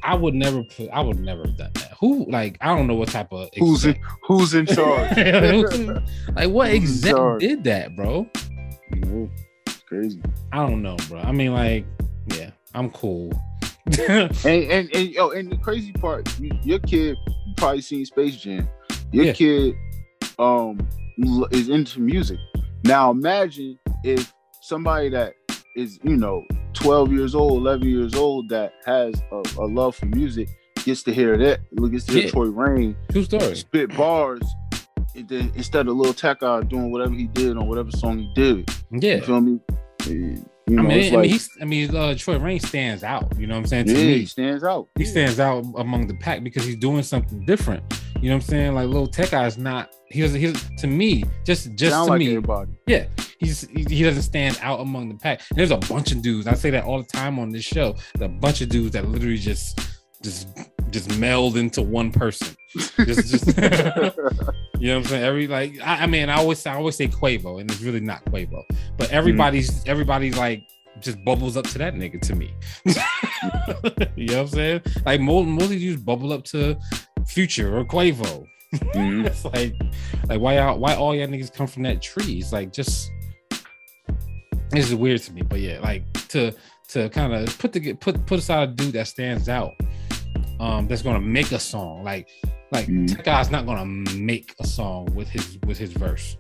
I would never put, I would never have done that. Who, like, I don't know what type of who's in, who's in charge? *laughs* like what Who's exec did that, bro? It's crazy. I don't know, bro. I mean, like, yeah, I'm cool. And and and yo, and the crazy part, you, your kid probably seen Space Jam. Your Yeah. kid um is into music. Now imagine if somebody that is you know 12 years old, 11 years old that has a, a love for music gets to hear that, gets to hear Yeah. Troy Rain True story. spit bars. Instead of Lil Tech doing whatever he did on whatever song he did, Yeah. you feel me? You know, I mean, I like, mean, he's, I mean, uh, Troy Rain stands out. You know what I'm saying? To yeah, me, he stands out. he stands out among the pack because he's doing something different. You know what I'm saying? Like, little tech eye is not. He doesn't. He's to me, just just Sound to like me, everybody. yeah. He's he, he doesn't stand out among the pack. And there's a bunch of dudes. I say that all the time on this show. There's a bunch of dudes that literally just just just meld into one person. Just, just *laughs* you know what I'm saying? Every like I, I mean, I always I always say Quavo, and it's really not Quavo, but everybody's everybody's like just bubbles up to that nigga to me. *laughs* you know what I'm saying? Like most most of these bubble up to Future or Quavo. Mhm. *laughs* it's like like why y'all why all y'all niggas come from that tree? It's like just this is weird to me, but yeah, like to to kind of put the put put aside a dude that stands out, um, that's gonna make a song. Like like that guy's not gonna make a song with his with his verse.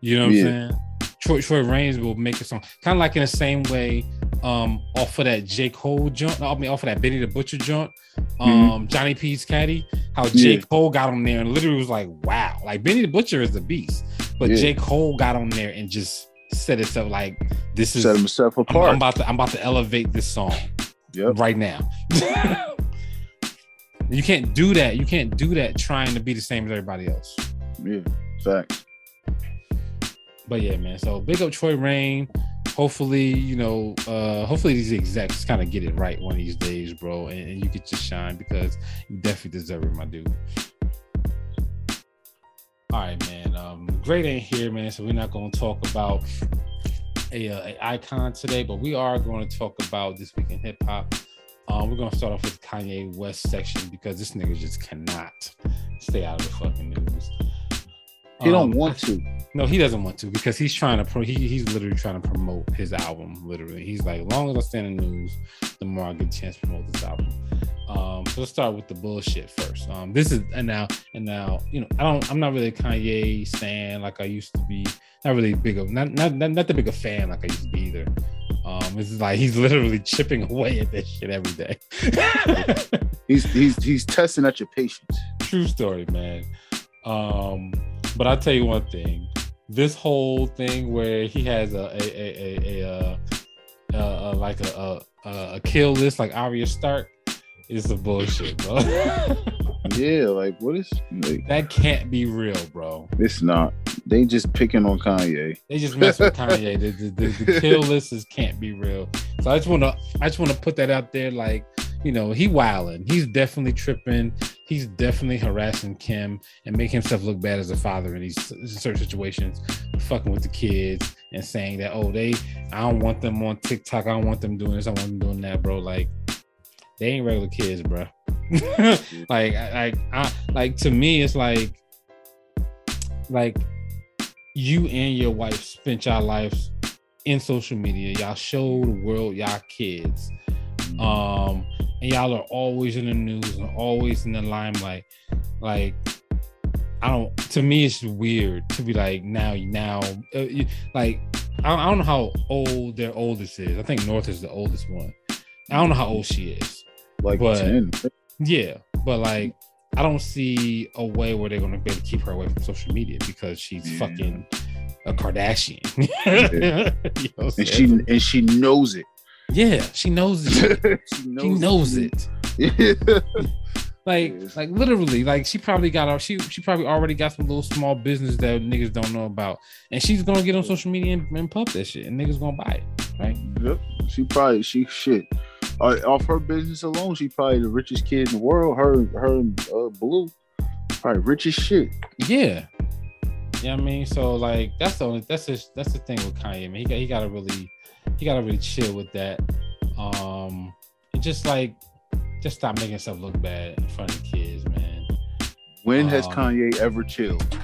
You know what Yeah. I'm saying? Troy Troy Rains will make a song, kind of like in the same way, um, off of that J Cole joint. I mean, off of that Benny the Butcher joint, um, Johnny P's caddy. How J Yeah. Cole got on there and literally was like, "Wow!" Like Benny the Butcher is the beast, but Yeah. J Cole got on there and just said it so like, "This is Set himself I'm, apart. I'm about to I'm about to elevate this song Yep. right now." *laughs* you can't do that. You can't do that trying to be the same as everybody else. Yeah, facts. But yeah, man. So big up Troy Rain. Hopefully, you know, uh, hopefully these execs kind of get it right one of these days, bro, and, and you get to shine because you definitely deserve it, my dude. All right, man. Um, great ain't here, man. So we're not gonna talk about a, uh, a icon today, but we are going to talk about this week in hip hop. Um, we're gonna start off with Kanye West section because this nigga just cannot stay out of the fucking news. He don't um, want to. No, he doesn't want to because he's trying to pro. He, he's literally trying to promote his album. Literally, he's like, as long as I stay in the news, the more I get a chance to promote this album. Um, so let's start with the bullshit first. Um, this is and now and now, you know, I don't. I'm not really a Kanye stan like I used to be. Not really big of not not not, not the big a fan like I used to be either. Um, it's like *laughs* he's literally chipping away at this shit every day. *laughs* he's he's he's testing at your patience. True story, man. Um, but I'll tell you one thing: this whole thing where he has a a a a, a, a, a like a, a a kill list like Arya Stark is the bullshit, bro. *laughs* yeah, like what is like, that? Can't be real, bro. It's not. They just picking on Kanye. They just mess with *laughs* Kanye. The, the, the, the kill list is can't be real. So I just want to I just want to put that out there. Like you know, he wilding. He's definitely tripping. He's definitely harassing Kim and making himself look bad as a father in these certain situations, fucking with the kids and saying that, oh, they, I don't want them on TikTok. I don't want them doing this. I want them doing that, bro. Like, they ain't regular kids, bro. *laughs* *laughs* like, like, I, like to me, it's like, like you and your wife spent your lives in social media. Y'all show the world y'all kids. Um, and y'all are always in the news and always in the limelight. Like, I don't. To me, it's weird to be like now, now, uh, you, like I, I don't know how old their oldest is. I think North is the oldest one. I don't know how old she is. Like but, 10. Yeah, but like I don't see a way where they're gonna be able to keep her away from social media because she's yeah. fucking a Kardashian. *laughs* you know and she and she knows it. Yeah, she knows it. *laughs* she knows, she knows it. it. *laughs* like, like literally, like she probably got our she she probably already got some little small business that niggas don't know about, and she's gonna get on social media and, and pump that shit, and niggas gonna buy it, right? Yep. She probably she shit. Uh, off her business alone, she probably the richest kid in the world. Her, her, uh, Blue, probably rich as shit. Yeah, yeah. I mean, so like that's the only that's just that's the thing with Kanye. Man, he got he got to really he gotta really chill with that. Um, and just like just stop making stuff look bad in front of kids, man. When um, has Kanye ever chilled?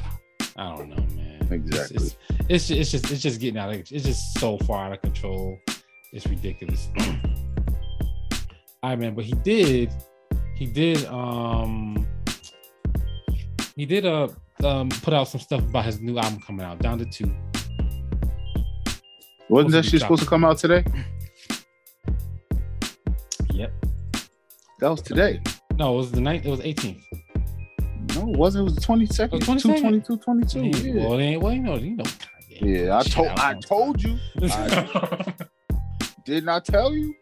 I don't know, man. Exactly. It's, it's, it's, just, it's just it's just getting out of it's just so far out of control. It's ridiculous. I man, but he did he did um he did uh um put out some stuff about his new album coming out, down to two. Wasn't that shit supposed to come out today? Yep. That was today. No, it was the night. It was 18th. No, it wasn't. It was the 22nd. 22, 22, 22. Yeah. Well, it ain't, well, you know, you know. Yeah, I told I told you. *laughs* I did not I tell you.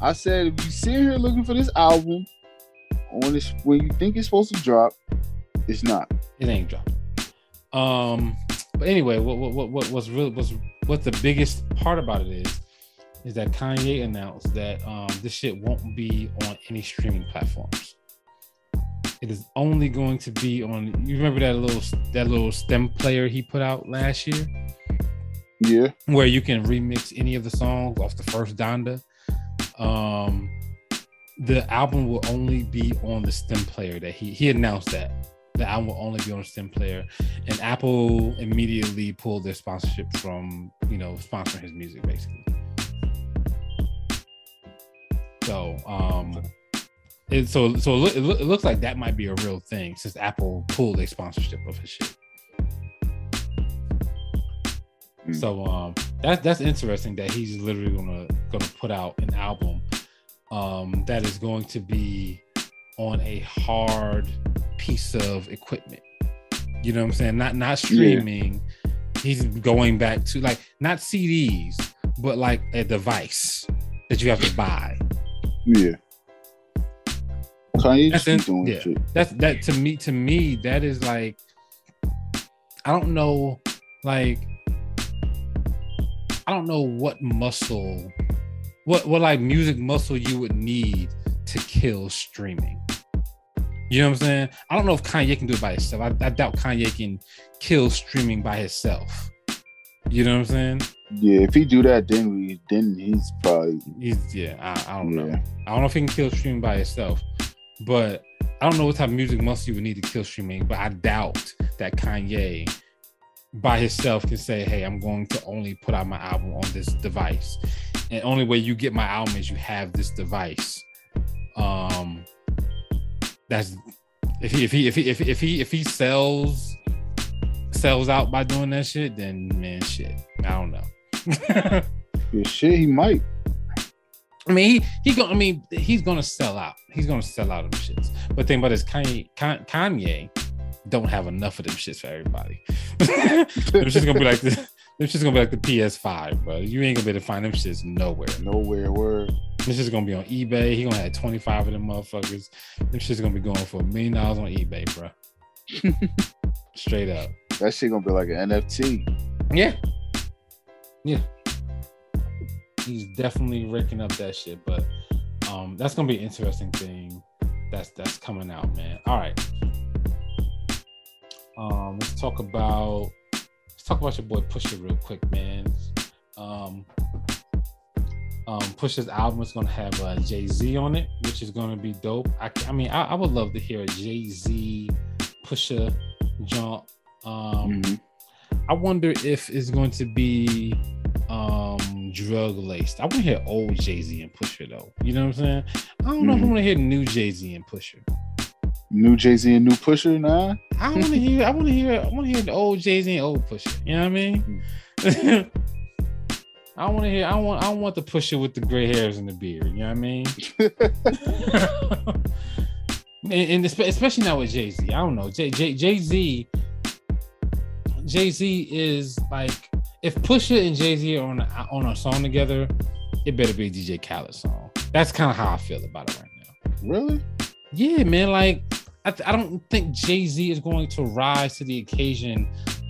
I said if you sit here looking for this album when it's when you think it's supposed to drop, it's not. It ain't dropping. Um, but anyway, what what what was really was what the biggest part about it is is that Kanye announced that um, this shit won't be on any streaming platforms. It is only going to be on. You remember that little that little stem player he put out last year? Yeah. Where you can remix any of the songs off the first Donda. Um, the album will only be on the stem player that he he announced that the album will only be on stem player and apple immediately pulled their sponsorship from you know sponsoring his music basically so um it, so so it, lo- it, looks like that might be a real thing since apple pulled a sponsorship of his shit mm. so um that's that's interesting that he's literally gonna gonna put out an album um that is going to be on a hard piece of equipment. You know what I'm saying? Not not streaming. Yeah. He's going back to like not CDs, but like a device that you have to buy. Yeah. Kanye that's in, doing yeah. shit. That's that to me to me that is like I don't know, like, I don't know what muscle, what what like music muscle you would need to kill streaming. You know what I'm saying? I don't know if Kanye can do it by himself. I, I doubt Kanye can kill streaming by himself. You know what I'm saying? Yeah, if he do that, then we then he's probably he's yeah. I, I don't yeah. know. I don't know if he can kill streaming by himself, but I don't know what type of music muscle you would need to kill streaming. But I doubt that Kanye by himself can say, "Hey, I'm going to only put out my album on this device," and only way you get my album is you have this device. Um, that's if he if he if he if, if he if he sells sells out by doing that shit, then man, shit, I don't know. *laughs* yeah, shit, he might. I mean, he he going I mean, he's gonna sell out. He's gonna sell out of shits. But think about this, Kanye, Kanye don't have enough of them shits for everybody. them shit's gonna be like this. Them shit's gonna be like the PS5, bro. You ain't gonna be able to find them shits nowhere. Nowhere. Word. This is gonna be on eBay. He gonna have 25 of them motherfuckers. Them shit's gonna be going for a million dollars on eBay, bro. *laughs* Straight up. That shit gonna be like an NFT. Yeah. Yeah. He's definitely raking up that shit, but um that's gonna be an interesting thing that's that's coming out, man. All right. Um, let's talk about let's talk about your boy Pusha real quick, man. Um, um, Pusha's album is gonna have uh, Jay Z on it, which is gonna be dope. I, I mean, I, I, would love to hear a Jay Z Pusha jump. Um, mm-hmm. I wonder if it's going to be um drug laced. I want to hear old Jay Z and Pusha though. You know what I'm saying? I don't know mm-hmm. if I want to hear new Jay Z and Pusha. New Jay Z and new Pusha, nah. I want to *laughs* hear. I want to hear. I want to hear the old Jay Z and old Pusha. You know what I mean? *laughs* I want to hear. I want. I want the Pusha with the gray hairs and the beard. You know what I mean? *laughs* and, and, especially now with Jay Z. I don't know. Jay Jay Z. Jay Z is like if Pusha and Jay Z are on a, on a song together, it better be a DJ Khaled song. That's kind of how I feel about it right now. Really? Yeah, man. Like I, th- I don't think Jay Z is going to rise to the occasion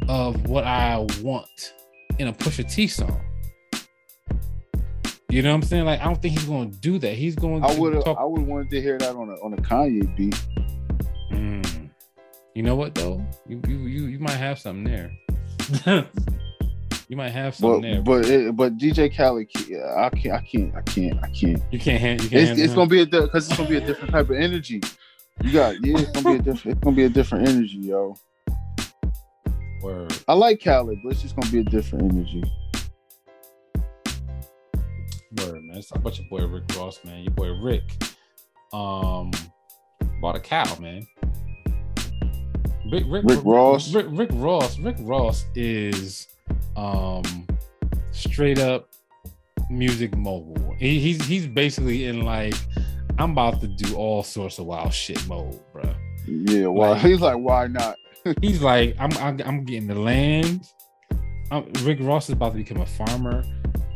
of what I want in a Pusha T song. You know what I'm saying? Like I don't think he's going to do that. He's going. I would. Talk- I would want to hear that on a on a Kanye beat. Mm. You know what though? You you you, you might have something there. *laughs* you might have something but, there. But it, but DJ Khaled, I can't I can't I can't I can't. You can't. You can't. It's, it's gonna be a because it's gonna be a different type of energy. You got yeah, it's gonna be a different. It's gonna be a different energy, yo. Word. I like Khaled, but it's just gonna be a different energy. Word, man. Let's about your boy Rick Ross, man. Your boy Rick, um, bought a cow, man. Rick, Rick, Rick Ross. Rick, Rick Ross. Rick Ross is um straight up music mogul. He, he's he's basically in like I'm about to do all sorts of wild shit mode, bro. Yeah, why? Like, he's like, why not? *laughs* he's like, I'm, I'm, I'm getting the land. I'm, Rick Ross is about to become a farmer.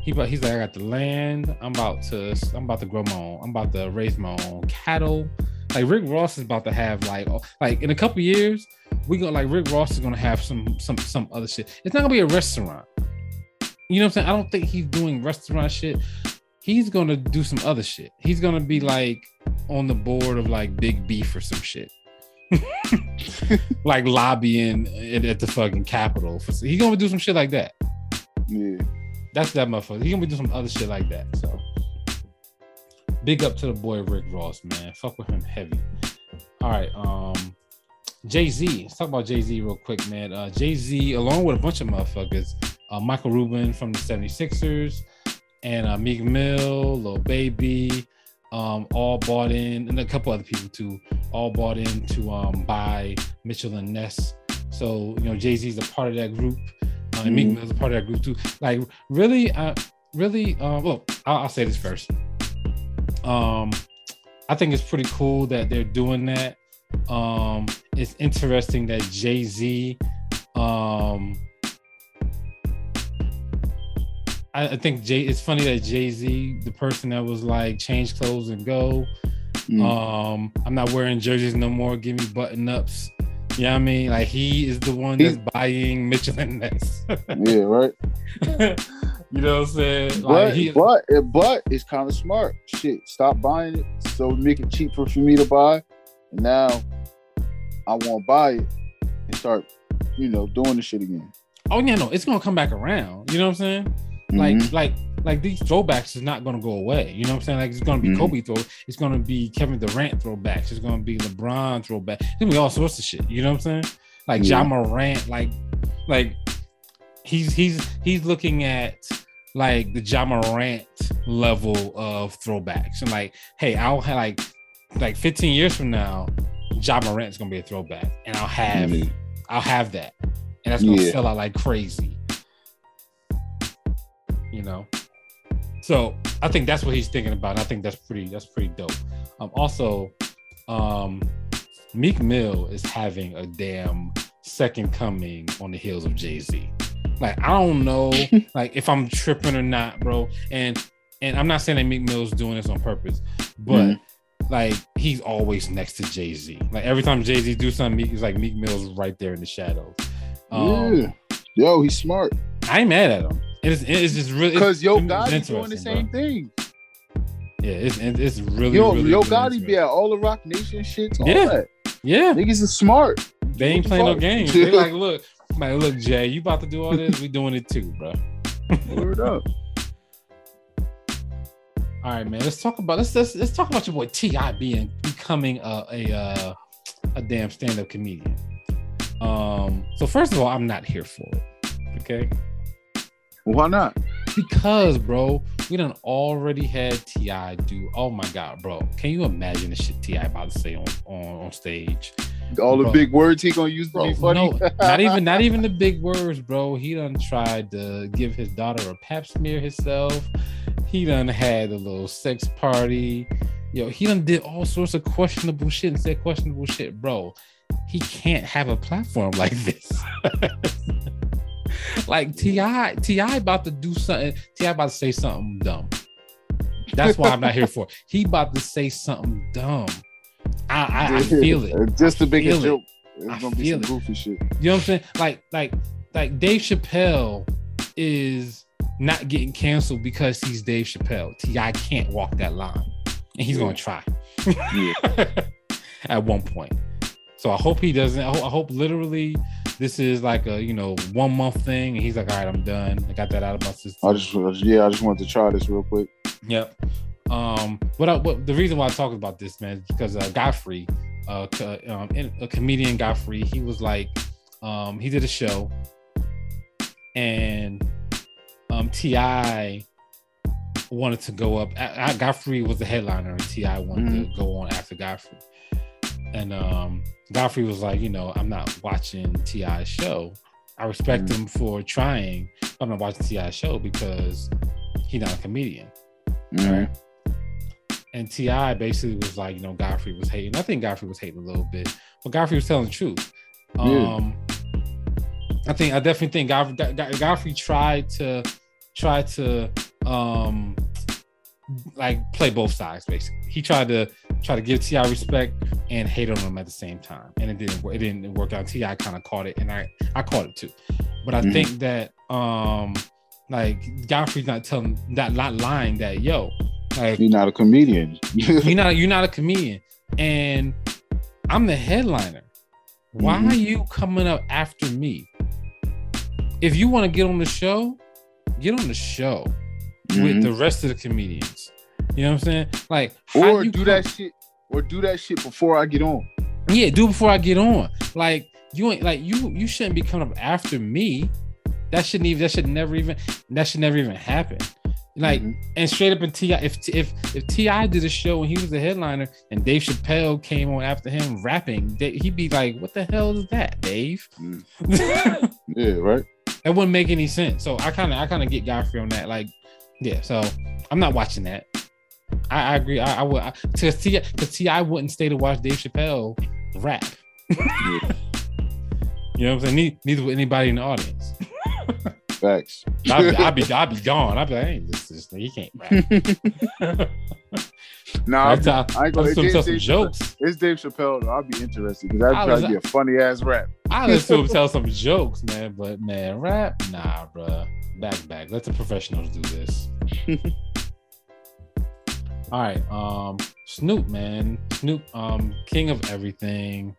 He, he's like, I got the land. I'm about to, I'm about to grow my own. I'm about to raise my own cattle. Like Rick Ross is about to have like, like in a couple years, we gonna like Rick Ross is gonna have some, some, some other shit. It's not gonna be a restaurant. You know what I'm saying? I don't think he's doing restaurant shit he's gonna do some other shit. He's gonna be like on the board of like Big Beef or some shit. *laughs* like lobbying at, at, the fucking Capitol. For, he's gonna do some shit like that. Yeah. That's that motherfucker. He's gonna be doing some other shit like that. So big up to the boy Rick Ross, man. Fuck with him heavy. All right. Um Jay Z. Let's talk about Jay Z real quick, man. Uh, Jay Z, along with a bunch of motherfuckers, uh, Michael Rubin from the 76ers, and uh, Meek Mill, Lil Baby, um, all bought in, and a couple other people too, all bought in to um, buy Mitchell and Ness. So you know, Jay Z's a part of that group, uh, and Meek mm-hmm. Mill's a part of that group too. Like really, uh, really. Uh, well, I'll, I'll say this first. Um, I think it's pretty cool that they're doing that. Um, it's interesting that Jay Z um I, I think Jay. It's funny that Jay Z, the person that was like change clothes and go. Mm. Um, I'm not wearing jerseys no more. Give me button ups. You know what I mean? Like he is the one that's buying Mitchell and Ness. *laughs* yeah, right. *laughs* you know what I'm saying? But Like he, but but it's kind of smart. Shit, stop buying it. So make it cheaper for me to buy. And now I won't buy it and start, you know, doing the shit again. oh yeah, no, it's gonna come back around. You know what I'm saying? Like Mhm. like like these throwbacks is not gonna go away. You know what I'm saying? Like it's gonna be Mhm. Kobe throw, it's gonna be Kevin Durant throwbacks, it's gonna be LeBron throwback, it's gonna be all sorts of shit. You know what I'm saying? Like Yeah. Ja Morant, like like he's he's he's looking at like the Ja Morant level of throwbacks. And like, hey, I'll have like like 15 years from now, Ja Morant's gonna be a throwback, and I'll have Mhm. I'll have that, and that's gonna Yeah. sell out like crazy. You know, so I think that's what he's thinking about. And I think that's pretty that's pretty dope. Um, also, um, Meek Mill is having a damn second coming on the heels of Jay Z. Like I don't know, *laughs* like if I'm tripping or not, bro. And and I'm not saying that Meek Mill's doing this on purpose, but Mhm. like he's always next to Jay Z. Like every time Jay Z do something, Meek is like Meek Mill's right there in the shadows. Um, yeah. Yo, he's smart. I ain't mad at him. It's it's just really Because Yo Gotti doing the same bro. thing. Yeah, it's it's really Yo, really, Yo really Gotti be at all the Roc Nation shits. All Yeah. that. Yeah, Niggas is smart. they ain't What the playing no games. They like, look, like, look, Jay, you about to do all this? We doing it too, bro. Word up. *laughs* All right, man. Let's talk about let's let's, let's talk about your boy T.I. being becoming a a uh, a damn stand up comedian. Um. So first of all, I'm not here for it. Okay. Why not? Because, bro, we done already had T.I. do. Oh my god, bro! Can you imagine the shit T.I. about to say on on, on stage? All the big words he gonna use to Bro, be funny. no, not *laughs* even not even the big words, bro. He done tried to give his daughter a pap smear himself. He done had a little sex party. Yo, he done did all sorts of questionable shit and said questionable shit, bro. He can't have a platform like this. *laughs* like T.I., T.I. about to do something. T.I. about to say something dumb. That's why I'm not here for. it. He about to say something dumb. I I, I feel it. Just to make a joke. I It's gonna be some it. goofy shit. You know what I'm saying? Like, like, like Dave Chappelle is not getting canceled because he's Dave Chappelle. T.I. can't walk that line, and he's gonna try *laughs* at one point. So I hope he doesn't. I hope, I hope literally this is like a you know one month thing, and he's like, all right, I'm done. I got that out of my system. I just yeah, I just wanted to try this real quick. Yep. Um, what, I, what the reason why I talk about this, man, is because uh, Godfrey, uh, co- um, a comedian Godfrey, he was like, um, he did a show, and um, T.I. wanted to go up. I, I- Godfrey was the headliner, and T.I. wanted to go on after Godfrey, and um, Godfrey was like, you know, I'm not watching T.I.'s show. I respect Mhm. him for trying. But I'm not watching T.I.'s show because he's not a comedian. Mhm. And T.I. basically was like, you know, Godfrey was hating. I think Godfrey was hating a little bit, but Godfrey was telling the truth. Yeah. Um, I think I definitely think God- Godfrey tried to try to um like play both sides. Basically, he tried to try to give T.I. respect and hate on him at the same time, and it didn't. work. It didn't work out. T.I. kind of caught it, and I I caught it too. But I Mhm. think that um like Godfrey's not telling that not lying that yo like You're not a comedian. *laughs* you're not *laughs* you're not a comedian and i'm the headliner why Mhm. are you coming up after me if you want to get on the show get on the show with Mhm. the rest of the comedians you know what i'm saying like or do come- that shit, or do that shit before I get on. yeah do it before i get on like you ain't like you you shouldn't be coming up after me that shouldn't even that should never even that should never even happen like Mhm. and straight up in T.I., if if if T.I. did a show and he was the headliner and Dave Chappelle came on after him rapping, he'd be like, "What the hell is that, Dave?" Mm. *laughs* yeah, right. That wouldn't make any sense. So I kind of I kind of get Godfrey on that. Like, yeah. So I'm not watching that. I, I agree. I, I would because T.I. because T.I. wouldn't stay to watch Dave Chappelle rap. You know what I'm saying? Ne- Neither would anybody in the audience. Facts. I'd be, I'd be, *laughs* I'd be gone. I'd be like, I ain't this, this, he can't rap. *laughs* Nah, I, I'm- I, uh, I ain't gonna- listen to him tell Dave some jokes. It's Dave Chappelle. Though. I'll be interested because that'd I probably be a funny ass rap. I listen to him *laughs* tell some jokes, man. But man, rap, nah, bruh. Back, back. Let the professionals do this. All right, um, Snoop, man, Snoop, um, king of everything.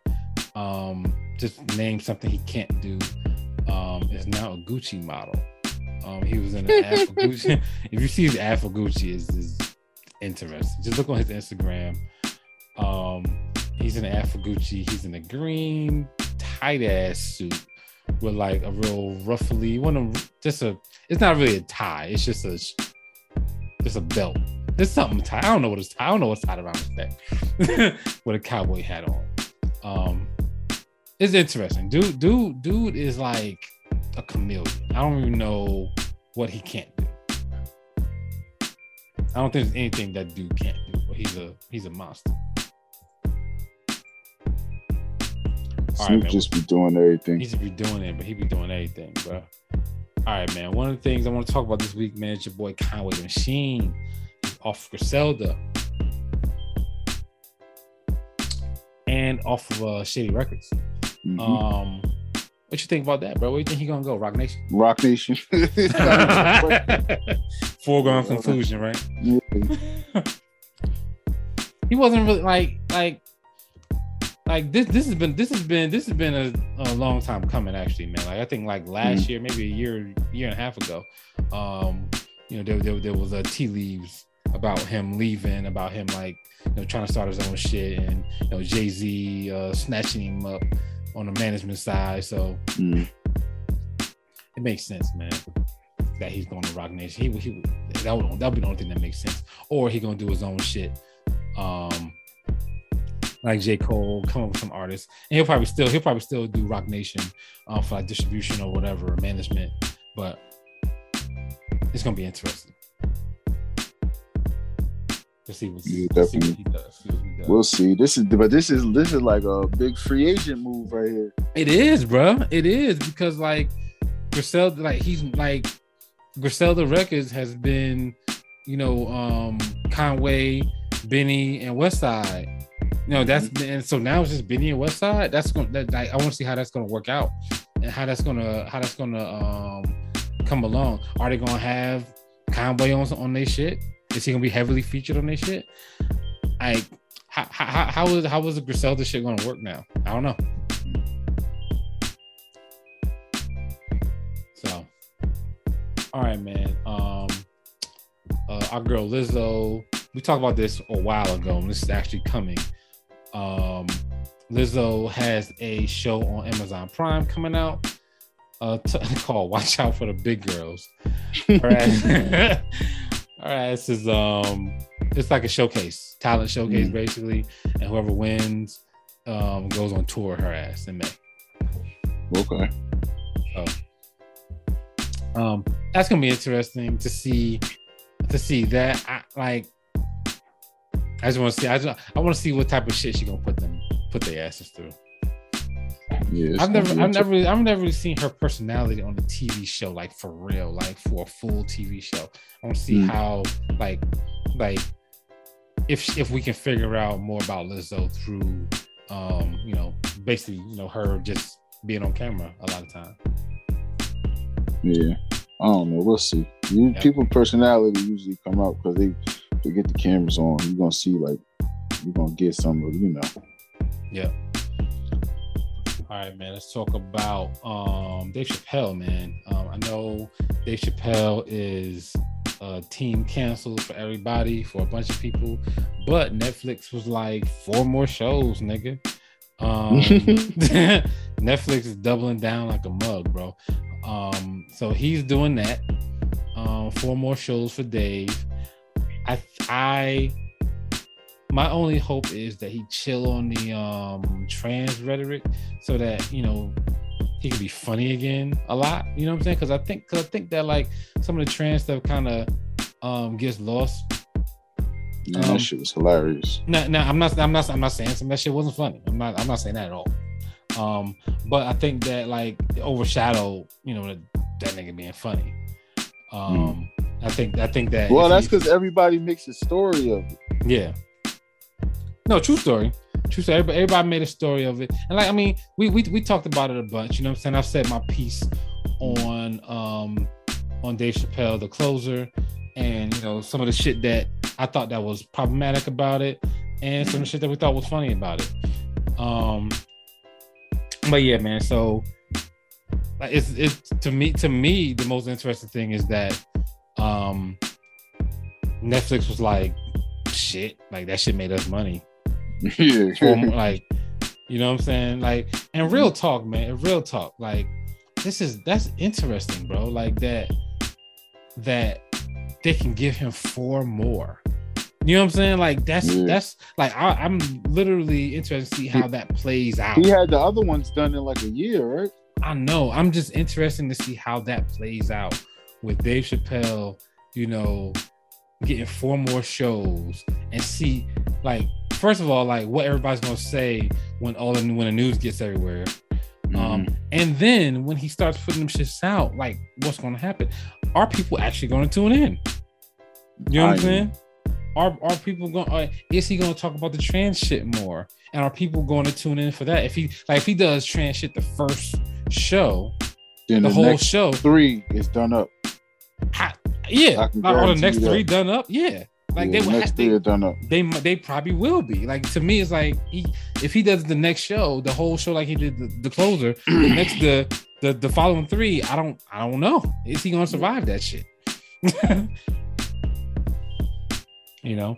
Um, just name something he can't do. Um, is now a Gucci model. Um, he was in an *laughs* ad for Gucci. *laughs* if you see his ad for Gucci, is is interesting. Just look on his Instagram. Um, he's in an ad for Gucci. He's in a green tight ass suit with like a real ruffly one of just a. It's not really a tie. It's just a just a belt. There's something tied. I don't know what it's. I don't know what's tied around his neck with a cowboy hat on. Um, it's interesting. Dude, dude, dude is like a chameleon. I don't even know what he can't do. I don't think there's anything that dude can't do, but he's a he's a monster. All right, Snoop man. just be doing everything. He should be doing it, but he be doing everything, bro. All right, man. One of the things I want to talk about this week, man, is your boy Conway the Machine Off Griselda and off of uh, Shady Records. Mhm. Um, what you think about that, bro? Where you think he gonna go? Roc Nation. Roc Nation. *laughs* *laughs* Foregone conclusion, right? Yeah. he wasn't really like like like this this has been this has been this has been a, a long time coming actually man like i think like last year maybe a year year and a half ago um you know there, there, there was a tea leaves about him leaving about him like you know trying to start his own shit and you know jay-z uh snatching him up on the management side. So Mm. it makes sense man that he's going to roc nation. He, he that would that would be the only thing that makes sense. Or he gonna do his own shit um like J. Cole, come up with some artists, and he'll probably still he'll probably still do Roc Nation um, for like distribution or whatever or management, but it's gonna be interesting to see what, Yeah, see what he does. See what he does. We'll see. This is but this is this is like a big free agent move right here. It is, bro. It is because like Griselda, like he's like Griselda Records has been, you know, um Conway, Benny, and Westside. You know, that's and so now it's just Benny and Westside. That's gonna that like, I want to see how that's gonna work out and how that's gonna how that's gonna um come along. Are they gonna have Conway on on their shit? Is he gonna be heavily featured on this shit? Like how how how is how is the Griselda shit gonna work now? I don't know. So, all right, man. Um, uh, our girl Lizzo. We talked about this a while ago, and this is actually coming. Um, Lizzo has a show on Amazon Prime coming out. Uh, t- *laughs* called "Watch Out for the Big Girls." *laughs* Her ass, *laughs* her ass is um, it's like a showcase, talent showcase, Mm. basically, and whoever wins um goes on tour. Her ass in May. Okay. um that's gonna be interesting to see to see that I, like i just want to see i just i want to see what type of shit she gonna put them put their asses through Yeah. i've never i've never i've never really seen her personality on a tv show like for real like for a full tv show i want to see Mm. how like like if if we can figure out more about lizzo through um you know basically you know her just being on camera a lot of time Yeah. I don't know. We'll see. You. People personality usually come out because they they get the cameras on. You're gonna see like you're gonna get some of you know. Yeah. All right, man. Let's talk about um Dave Chappelle, man. Um, I know Dave Chappelle is uh team canceled for everybody for a bunch of people, but Netflix was like four more shows, nigga. Um *laughs* Netflix is doubling down like a mug, bro. Um, so he's doing that. Um, four more shows for Dave. I I my only hope is that he chill on the um trans rhetoric so that you know he can be funny again a lot you know what i'm saying because i think because i think that like some of the trans stuff kind of um gets lost Um, that shit was hilarious. no, no, I'm not. I'm not. I'm not saying some that shit wasn't funny. I'm not. I'm not saying that at all. Um, but I think that like overshadowed, you know, that, that nigga being funny. Um, I think I think that. Well, that's because everybody makes a story of it. Yeah. No, true story. True story. Everybody, everybody made a story of it, and like I mean, we we we talked about it a bunch. You know what I'm saying? I've said my piece on um on Dave Chappelle, the closer, and you know some of the shit that I thought that was problematic about it, and some of the shit that we thought was funny about it. Um, but yeah, man. So it's it's to me to me the most interesting thing is that um Netflix was like shit like that shit made us money Yeah. For- *laughs* like you know what I'm saying like and real talk man real talk like this is that's interesting bro like that that they can give him four more you know what I'm saying like that's Yeah. that's like I, I'm literally interested to see how that plays out he had the other ones done in like a year, right? I know. I'm just interested to see how that plays out with Dave Chappelle, you know, getting four more shows and see like first of all, like what everybody's gonna say when all the when the news gets everywhere. Um, and then when he starts putting them shits out, like what's gonna happen? Are people actually gonna tune in? You know what I'm saying? Are are people going? Uh, is he going to talk about the trans shit more? And are people going to tune in for that? If he like, if he does trans shit the first show, then the, the, whole show, three is done up. ha- yeah, I all the next you that. three done up, yeah. Like Yeah, they next have, three they, are done up. they they probably will be. Like to me, it's like he, if he does the next show, the whole show like he did the, the closer, the *clears throat* next the, the the following three, I don't I don't know. Is he gonna survive that shit? *laughs* you know.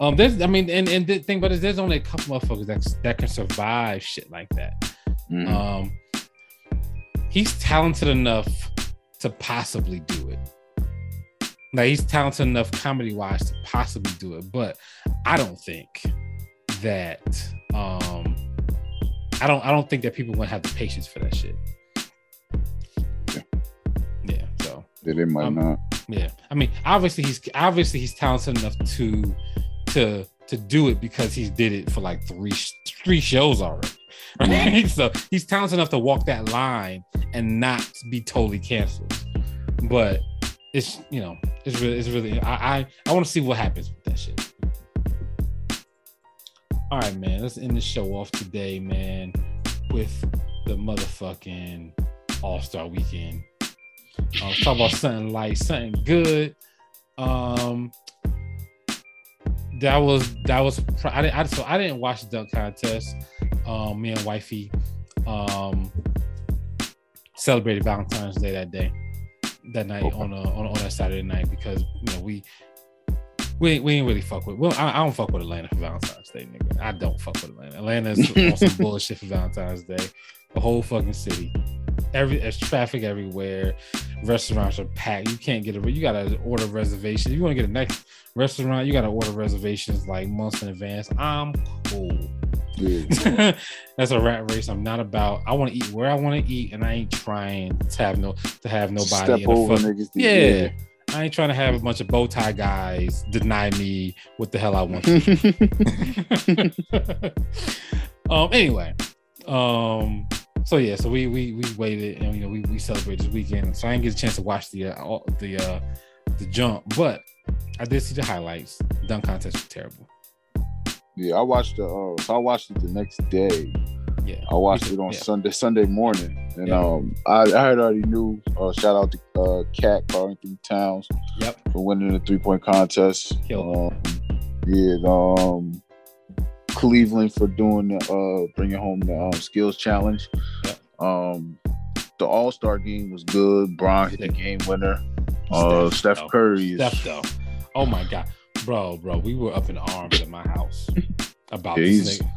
Um, there's I mean, and and the thing, but is there's only a couple motherfuckers that that can survive shit like that. Mhm. Um, he's talented enough to possibly do it. Like he's talented enough comedy wise to possibly do it, but I don't think that um I don't I don't think that people gonna have the patience for that shit. Yeah. Yeah, so Yeah, they might um, not. yeah. I mean, obviously he's obviously he's talented enough to to to do it because he's did it for like three three shows already. *laughs* Right? so he's talented enough to walk that line and not be totally canceled. But it's you know, it's really it's really I I, I want to see what happens with that shit. All right, man. Let's end the show off today, man, with the motherfucking All Star Weekend. Uh, let's talk about something light, something good. Um, that was that was I, didn't- I so I didn't watch the dunk contest. Um, me and wifey um celebrated Valentine's Day that day, that night Okay. on a, on on that Saturday night because you know we we ain't- we ain't really fuck with. Well, I, I don't fuck with Atlanta for Valentine's Day, nigga. I don't fuck with Atlanta. Atlanta's *laughs* on some bullshit for Valentine's Day. The whole fucking city. Every there's traffic everywhere. Restaurants are packed. You can't get a. You gotta order reservations. If you want to get a next restaurant, you gotta order reservations like months in advance. I'm cool. Yeah. *laughs* That's a rat race. I'm not about. I want to eat where I want to eat, and I ain't trying to have no to have nobody. Step over niggas. yeah. I ain't trying to have a bunch of bow tie guys deny me what the hell I want. *laughs* *laughs* um. Anyway. Um. So yeah. So we we we waited and you know we we celebrated this weekend. So I didn't get a chance to watch the uh, all- the uh the jump, but I did see the highlights. Dunk contest was terrible. yeah, I watched the. Uh, so I watched it the next day. Yeah. I watched it on Yeah. Sunday Sunday morning, and Yeah. um, I, I had already knew. Uh, shout out to uh, Cat Carrington Towns Yep. for winning the three point contest. Killed Um, yeah, um, Cleveland for doing the uh, bringing home the um, skills challenge. Um, the All Star game was good. Bron hit the game winner. Uh, Steph, Steph. Curry is Steph though. Oh my god, bro, bro, we were up in arms at my house *laughs* about Yeah, this nigga.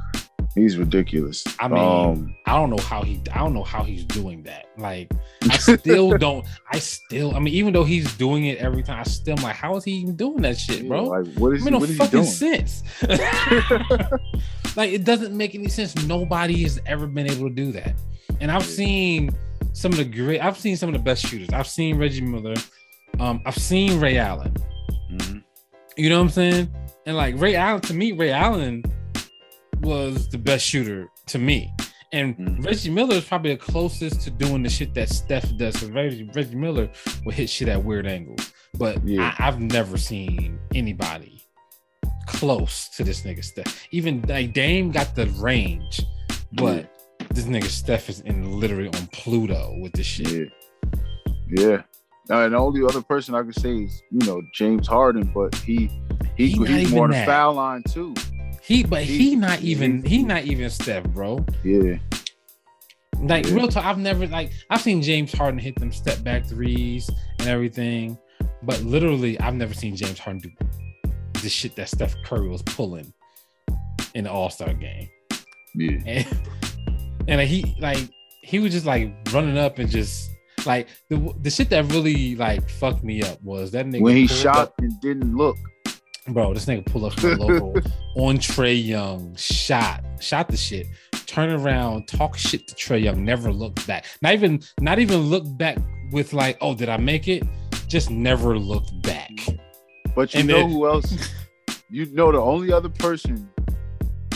He's ridiculous. I mean, um, I don't know how he. I don't know how he's doing that. Like, I *laughs* still don't. I still. I mean, even though he's doing it every time, I still am like, how is he even doing that shit, bro? like what it is he, no what is he fucking doing? sense. *laughs* *laughs* like, it doesn't make any sense. Nobody has ever been able to do that. And I've Yeah. seen some of the great. I've seen some of the best shooters. I've seen Reggie Miller. Um, I've seen Ray Allen. Mhm. You know what I'm saying? And like Ray Allen, to me, Ray Allen was the best shooter to me. And Mhm. Reggie Miller is probably the closest to doing the shit that Steph does. So Reggie, Reggie Miller will hit shit at weird angles, but Yeah. I, I've never seen anybody close to this nigga Steph. Even like Dame got the range, but this nigga Steph is in literally on Pluto with this shit. Yeah. Yeah. Now, and the only other person I could say is, you know, James Harden, but he he, He he's more on the foul line too. He, but he, He- not even he- not even Steph, bro. Yeah. Like Yeah. real talk, I've never like I've seen James Harden hit them step back threes and everything, but literally I've never seen James Harden do the shit that Steph Curry was pulling in the All Star game, Yeah. *laughs* and and like, he like he was just like running up and just like the the shit that really like fucked me up was that nigga When he shot up- and didn't look. Bro, this nigga pull up from the logo on Trae Young, shot, shot the shit, turn around, talk shit to Trae Young, never looked back. Not even, not even look back with like, oh, did I make it? Just never looked back. But you And know then- who else? *laughs* You know the only other person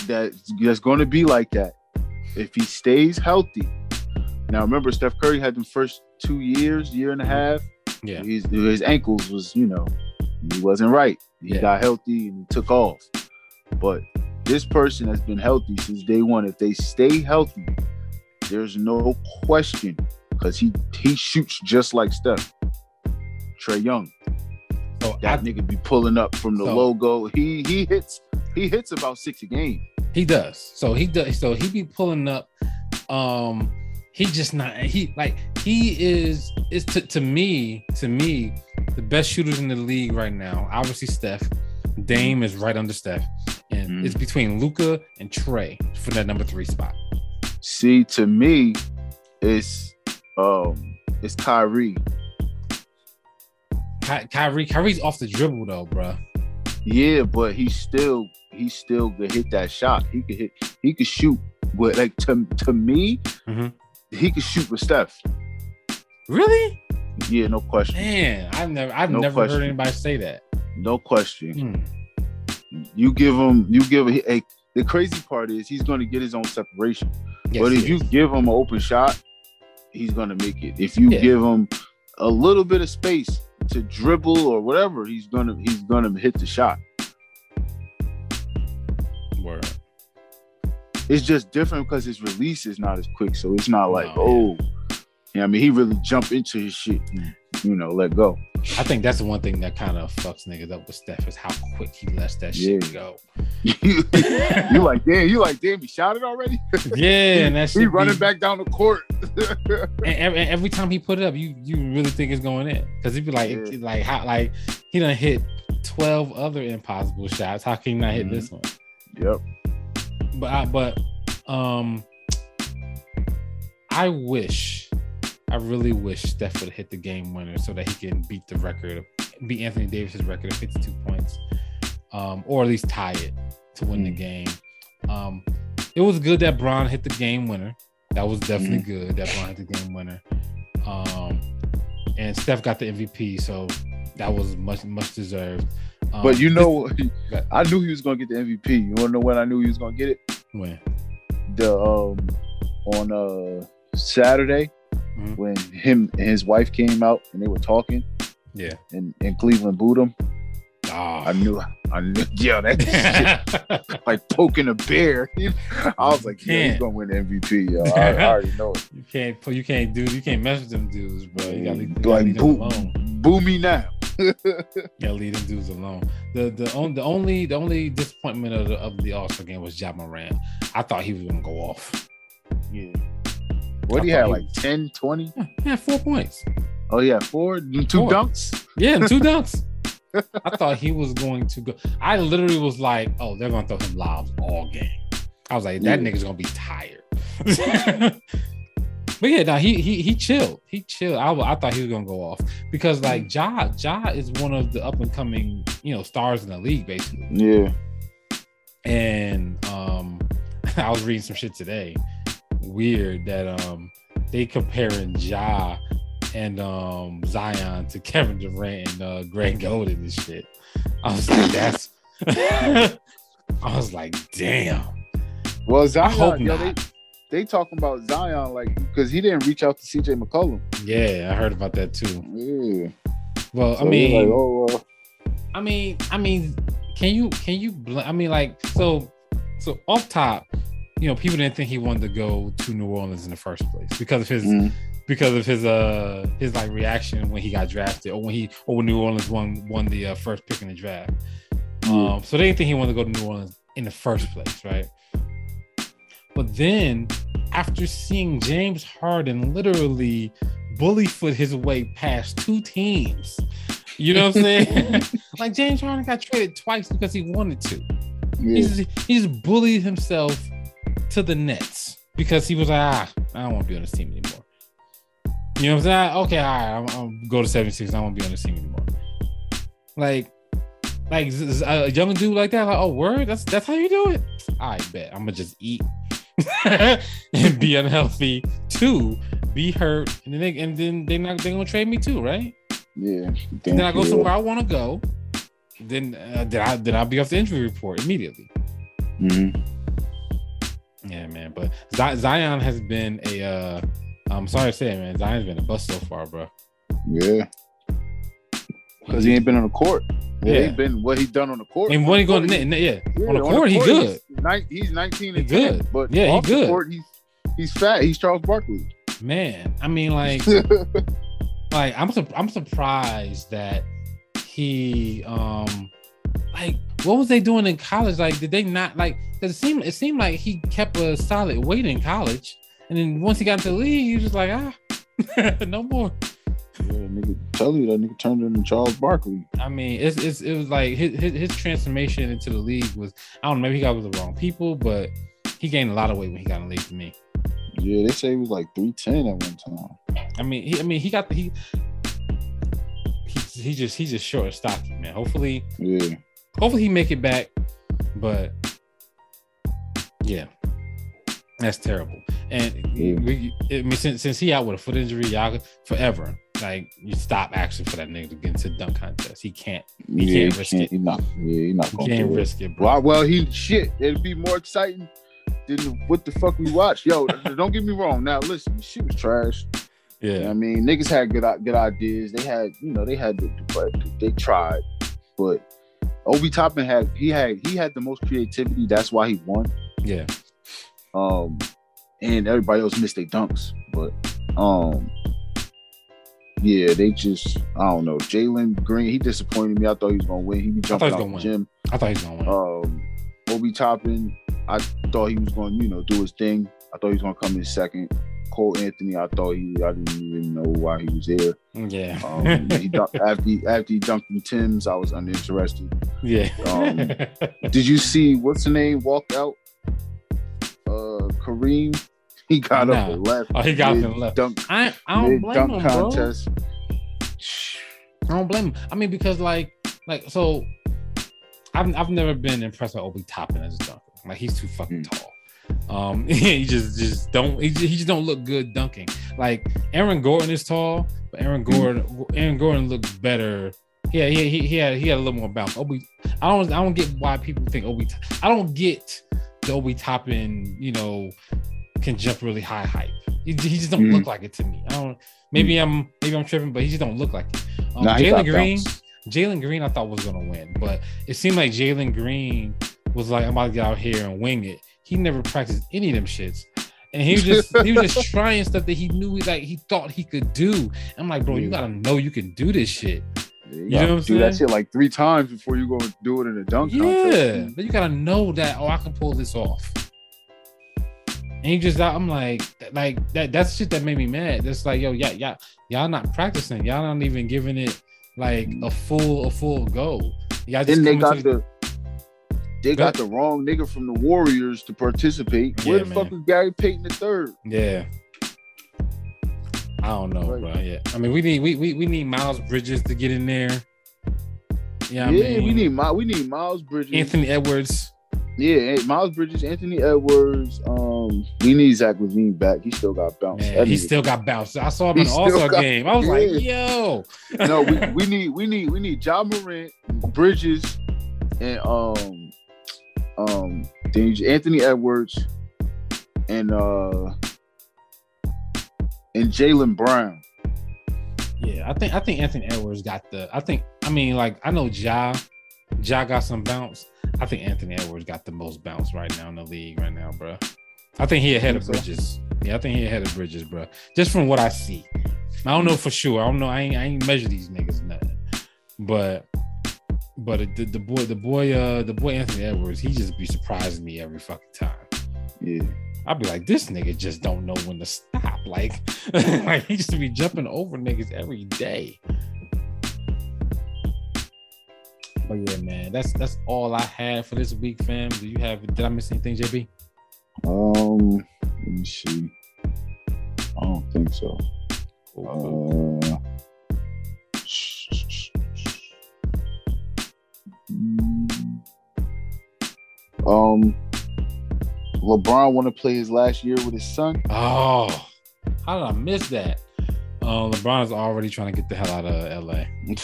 that that's going to be like that if he stays healthy. Now remember, Steph Curry had the first two years, year and a half. Yeah, His, his ankles was, you know, he wasn't right. He Yeah. got healthy and he took off. But this person has been healthy since day one. If they stay healthy, there's no question because he he shoots just like Steph. Trae Young, so I, that nigga be pulling up from the So- logo. He he hits he hits about six a game. he does. So he does. So he be pulling up. Um, he just not. He like he is is to to me to me the best shooters in the league right now. Obviously Steph. Dame is right under Steph, and Mhm. it's between Luka and Trae for that number three spot. See, to me, it's um it's Kyrie. Ky- Kyrie, Kyrie's off the dribble though, bruh. Yeah, but he still he still could hit that shot. He could hit he could shoot with like to to me, Mhm. he could shoot with Steph. Really? Yeah, no question. Man, I've never, I've No never question. heard anybody say that. No question. Hmm. You give him you give him a the crazy part is he's gonna get his own separation. Yes, but if you is. give him an open shot, he's gonna make it. If you Yeah. give him a little bit of space to dribble or whatever, he's gonna he's gonna hit the shot. Word. It's just different because his release is not as quick. So it's not like, No, oh, yeah, I mean, he really jumped into his shit and, you know, let go. I think that's the one thing that kind of fucks niggas up with Steph is how quick he lets that shit Yeah. go. *laughs* you like, damn, you like, damn, he shot it already? *laughs* Yeah, and that's shit he running be- back down the court. *laughs* And every, and every time he put it up, you you really think it's going in because he'd be like, Yeah. like how like he done hit twelve other impossible shots. How can he not hit Mhm. this one? yep. but I, but um I wish I really wish Steph would hit the game winner so that he can beat the record beat Anthony Davis's record of 52 points um or at least tie it to win the Mm. game um it was good that Bron hit the game winner that was definitely Mm-hmm. good that Bron hit the game winner um and Steph got the MVP so that was much much deserved um, But you know, I knew he was gonna get the MVP. You wanna know when I knew he was gonna get it? when The um on uh Saturday Mhm. when him and his wife came out and they were talking yeah and, and Cleveland booed him. Ah. I knew I knew *laughs* yo that shit *laughs* like poking a bear. *laughs* I was like, yeah, he's gonna win MVP, yo. I, I already know it. You can't you can't do you can't mess with them dudes, bro. You gotta leave, you gotta like leave them boo, alone. boo me now. Gotta leave them dudes alone. The the only the only the only disappointment of the of the All-Star game was Ja Morant. I thought he was gonna go off. Yeah. What do you have like was- 10, 20? Yeah, he four points. Oh yeah, four, two Four. dunks. Yeah, and two dunks. *laughs* I thought he was going to go. I literally was like, oh, they're gonna throw him lobs all game. I was like, that Yeah. nigga's gonna be tired. *laughs* but yeah, no, he he he chilled. He chilled. I, I thought he was gonna go off because like Ja Ja is one of the up and coming you know stars in the league basically. Yeah. And um, *laughs* I was reading some shit today. Weird that um they comparing Ja and um Zion to Kevin Durant and uh Greg Oden and shit. I was like, that's *laughs* I was like, damn. Well, Zion, hope yo, not. they they talking about Zion like because he didn't reach out to CJ McCollum. Yeah, I heard about that too. Yeah. Well, So I mean, like, oh, uh, I mean, I mean, can you can you? bl- I mean, like, so so off top, you know, people didn't think he wanted to go to New Orleans in the first place because of his mm, because of his uh his like reaction when he got drafted or when he or when New Orleans won won the uh, first pick in the draft. yeah. Um, so they didn't think he wanted to go to New Orleans in the first place, right? But then, after seeing James Harden literally bully foot his way past two teams, you know what I'm saying? *laughs* *laughs* like James Harden got traded twice because he wanted to. yeah. He's he's bullied himself to the Nets because he was like, ah, I don't want to be on this team anymore. You know what I'm saying? Okay, all right, I'm, I'll go to 76. I to be on this team anymore. Like, like a young dude like that, like, oh, word, that's that's how you do it. I bet I'm gonna just eat *laughs* and be unhealthy too, be hurt, and then they, and then they not they gonna trade me too, right? yeah. Then I go somewhere I want to go. Then uh, then I then I'll be off the injury report immediately. Mhm. Yeah, man. But Zi- Zion has been a. uh I'm sorry to say it, man. Zion's been a bust so far, bro. Yeah. Because he ain't been on the court. Yeah. Yeah. He ain't been what he done on the court. And when he going, Court, to yeah, yeah, on the court, he good. He's, nine, he's 19 He and 10, good. but Yeah, he off good. The court, he's he's fat. He's Charles Barkley. man. I mean, like, *laughs* like I'm sur- I'm surprised that he, um, like, what was they doing in college? Like, did they not like? Cause it seemed it seemed like he kept a solid weight in college, and then once he got to the league, he was just like, ah, *laughs* no more. Yeah, nigga, tell you that nigga turned into Charles Barkley. I mean, it's, it's it was like his, his his transformation into the league was I don't know maybe he got with the wrong people, but he gained a lot of weight when he got in the league to me. Yeah, they say he was like 310 at one time. I mean, he I mean he got the he he, he just he's just short and stocky, man. Hopefully, Yeah. Hopefully he make it back, but yeah, that's terrible. And Yeah. we, I mean, since since he out with a foot injury, y'all forever like you stop asking for that nigga to get into the dunk contest. He can't. He yeah, can't he risk can't, it. He not, yeah, he not He can't risk it, bro. Well, well, he shit. It'd be more exciting than what the fuck we watched. Yo, *laughs* don't get me wrong. Now listen, shit was trash. You know Yeah, I mean, niggas had good good ideas. They had, you know, they had the, but they tried. But Obi Toppin had he had he had the most creativity. That's why he won. yeah. Um, and everybody else missed their dunks. But um, yeah, they just I don't know. Jalen Green, he disappointed me. I thought he was gonna win. He be jumping out the gym. I thought he was gonna win. Um, Obi Toppin, I thought he was going to, you know, do his thing. I thought he was going to come in second. Cole Anthony, I thought he, I didn't even know why he was there. yeah, Um, he *laughs* after, he, after he dunked in Tim's, I was uninterested. yeah. um, *laughs* Did you see what's the name walk out? Uh, Kareem, *laughs* he got up and left. oh, he got mid him left. Dunk, I I don't blame him, bro. contest. I don't blame him. I mean, because like, like, so I've I've never been impressed by Obi Toppin as a dunker. Like, he's too fucking Mm. tall. Um, *laughs* he just just don't he just, he just don't look good dunking. Like Aaron Gordon is tall, but Aaron Gordon Aaron Gordon looks better. Yeah, he, he he had he had a little more bounce. Obi, I don't I don't get why people think Obi. I don't get the Obi Toppin. You know, can jump really high height. He, he just don't Mhm. look like it to me. I don't. Maybe I'm maybe I'm tripping, but he just don't look like it. Um, Nah, Jalen Green. Jalen Green, I thought was gonna win, but it seemed like Jalen Green was like, I'm about to get out here and wing it. He never practiced any of them shits. And he was just he was just *laughs* trying stuff that he knew like he thought he could do. I'm like, bro, you gotta know you can do this shit. You You gotta know what I'm do that shit like three times before you go do it in a dunk Yeah, contest. but you gotta know that. Oh, I can pull this off. And he just, I'm like, like that. That's shit that made me mad. That's like, yo, yeah, yeah, y'all not practicing. Y'all not even giving it like a full, a full go. Y'all just Then they got the they got the wrong nigga from the Warriors to participate. Where Yeah, the fuck is Gary Payton the third? yeah. I don't know, Right. bro. Yeah, I mean, we need we, we we need Miles Bridges to get in there. Yeah, Yeah, I mean, we need Mi- we need Miles Bridges. Anthony Edwards. Yeah, Miles Bridges, Anthony Edwards. Um, we need Zach LaVine back. He still got bounced. Man, he still got bounced. I saw him He in the All Star game. I was yeah. like, yo. no, we, we need we need we need Ja Morant, Bridges, and um um then Anthony Edwards and uh and Jaylen Brown. Yeah, I think I think Anthony Edwards got the. I think I mean like I know Ja, Ja got some bounce. I think Anthony Edwards got the most bounce right now in the league right now, bro. I think he ahead of Bridges. Yeah, I think he ahead of Bridges, bro. Just from what I see, I don't know for sure. I don't know. I ain't, I ain't measure these niggas nothing, but but the, the boy, the boy, uh, the boy Anthony Edwards, he just be surprising me every fucking time. Yeah. I'd be like, this nigga just don't know when to stop. *laughs* Like, *laughs* like he just be jumping over niggas every day. But yeah, man, that's that's all I had for this week, fam. Do you have? Did I miss anything, JB? Um, let me see. I don't think so. Uh, um, LeBron want to play his last year with his son. Oh, how did I miss that? Uh, LeBron is already trying to get the hell out of LA. *laughs*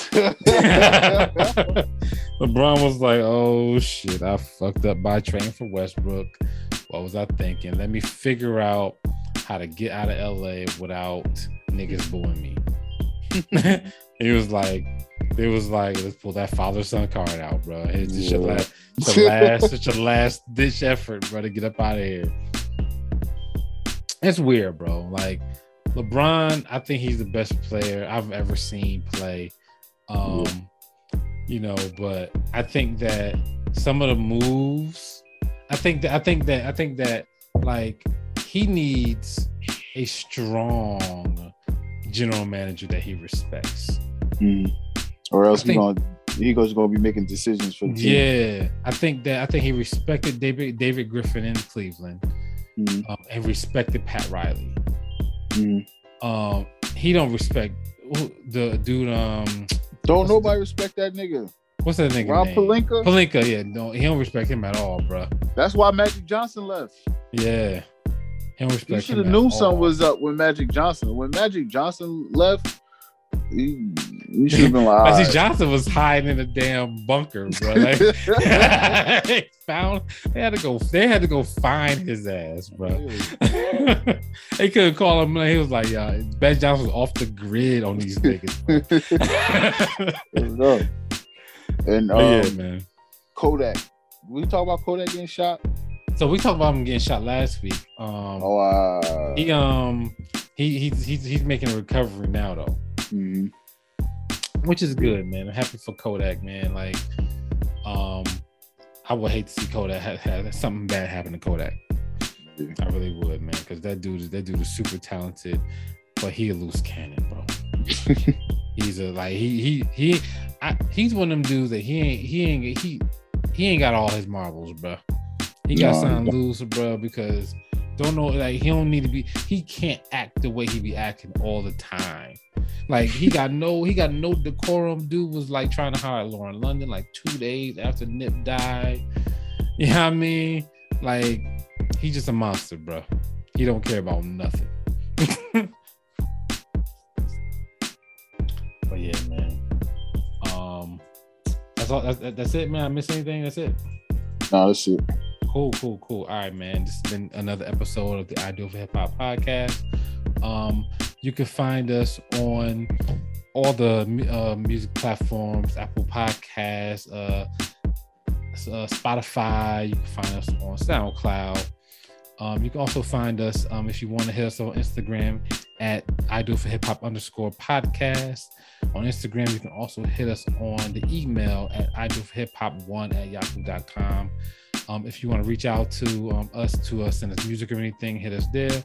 LeBron was like, "Oh shit, I fucked up by trading for Westbrook. What was I thinking? Let me figure out how to get out of LA without niggas booing me." *laughs* he was like, "It was like, let's pull that father son card out, bro. It's just your last, the last, such a last ditch effort, bro, to get up out of here." It's weird, bro. Like LeBron, I think he's the best player I've ever seen play. Um, you know, but I think that some of the moves, I think that I think that I think that like he needs a strong general manager that he respects. Mm. Or else he gonna he goes gonna be making decisions for the team. Yeah, I think that I think he respected David David Griffin in Cleveland, mm. um, and respected Pat Riley. Mm. Um, he don't respect the dude. Um, don't nobody respect that nigga. What's that nigga? Rob name? Palinka. Pelinka, yeah, no, he don't respect him at all, bro. That's why Magic Johnson left. Yeah, he don't respect. You should have knew something was up with Magic Johnson. When Magic Johnson left, he, he should have been like. *laughs* Right. Johnson was hiding in a damn bunker, bro. Like, *laughs* *laughs* they found they had to go. They had to go find his ass, bro. they couldn't call him. He was like, "Yeah, Ben Johnson was off the grid on these niggas." and um, yeah, man. Kodak. We talk about Kodak getting shot. So we talked about him getting shot last week. Um, oh, uh, he um he he's he's he's making a recovery now though, mm-hmm. which is good, man. I'm happy for Kodak, man. Like, um, I would hate to see Kodak have, have something bad happen to Kodak. Yeah. I really would, man, because that dude is that dude is super talented, but he a loose cannon, bro. *laughs* he's a like he he he I, he's one of them dudes that he ain't he ain't he he ain't got all his marbles, bro. He got no, something loose, bro, because don't know like he don't need to be he can't act the way he be acting all the time. Like he got no he got no decorum. Dude was like trying to hire Lauren London like two days after Nip died. You know what I mean? Like he's just a monster, bro. He don't care about nothing. *laughs* but yeah, man. Um, that's all. That's, that's it, man. I miss anything? That's it. No, that's it. Cool, cool, cool. All right, man. This has been another episode of the Ideal for Hip Hop podcast. Um, you can find us on all the uh, music platforms, Apple Podcasts, uh, uh, Spotify. You can find us on SoundCloud. Um, you can also find us um, if you want to hit us on Instagram at I do for hip hop underscore podcast. On Instagram, you can also hit us on the email at I do for hip hop one at yahoo.com. Um, if you want to reach out to um, us to us send us music or anything, hit us there.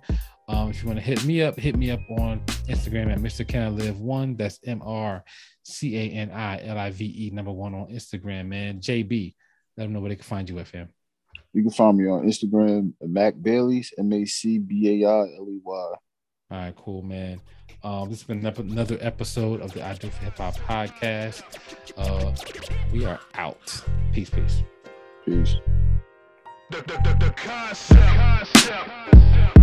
Um, if you want to hit me up, hit me up on Instagram at Mr. Can I Live One. That's M R C A N I L I V E number one on Instagram, man. JB, let them know where they can find you at, fam. You can find me on Instagram, Mac Bailey's, M A C B A I L E Y. All right, cool, man. Um, this has been another episode of the I Do for Hip Hop podcast. Uh, we are out. Peace, peace. Peace. The, the, the, the concept. concept. concept.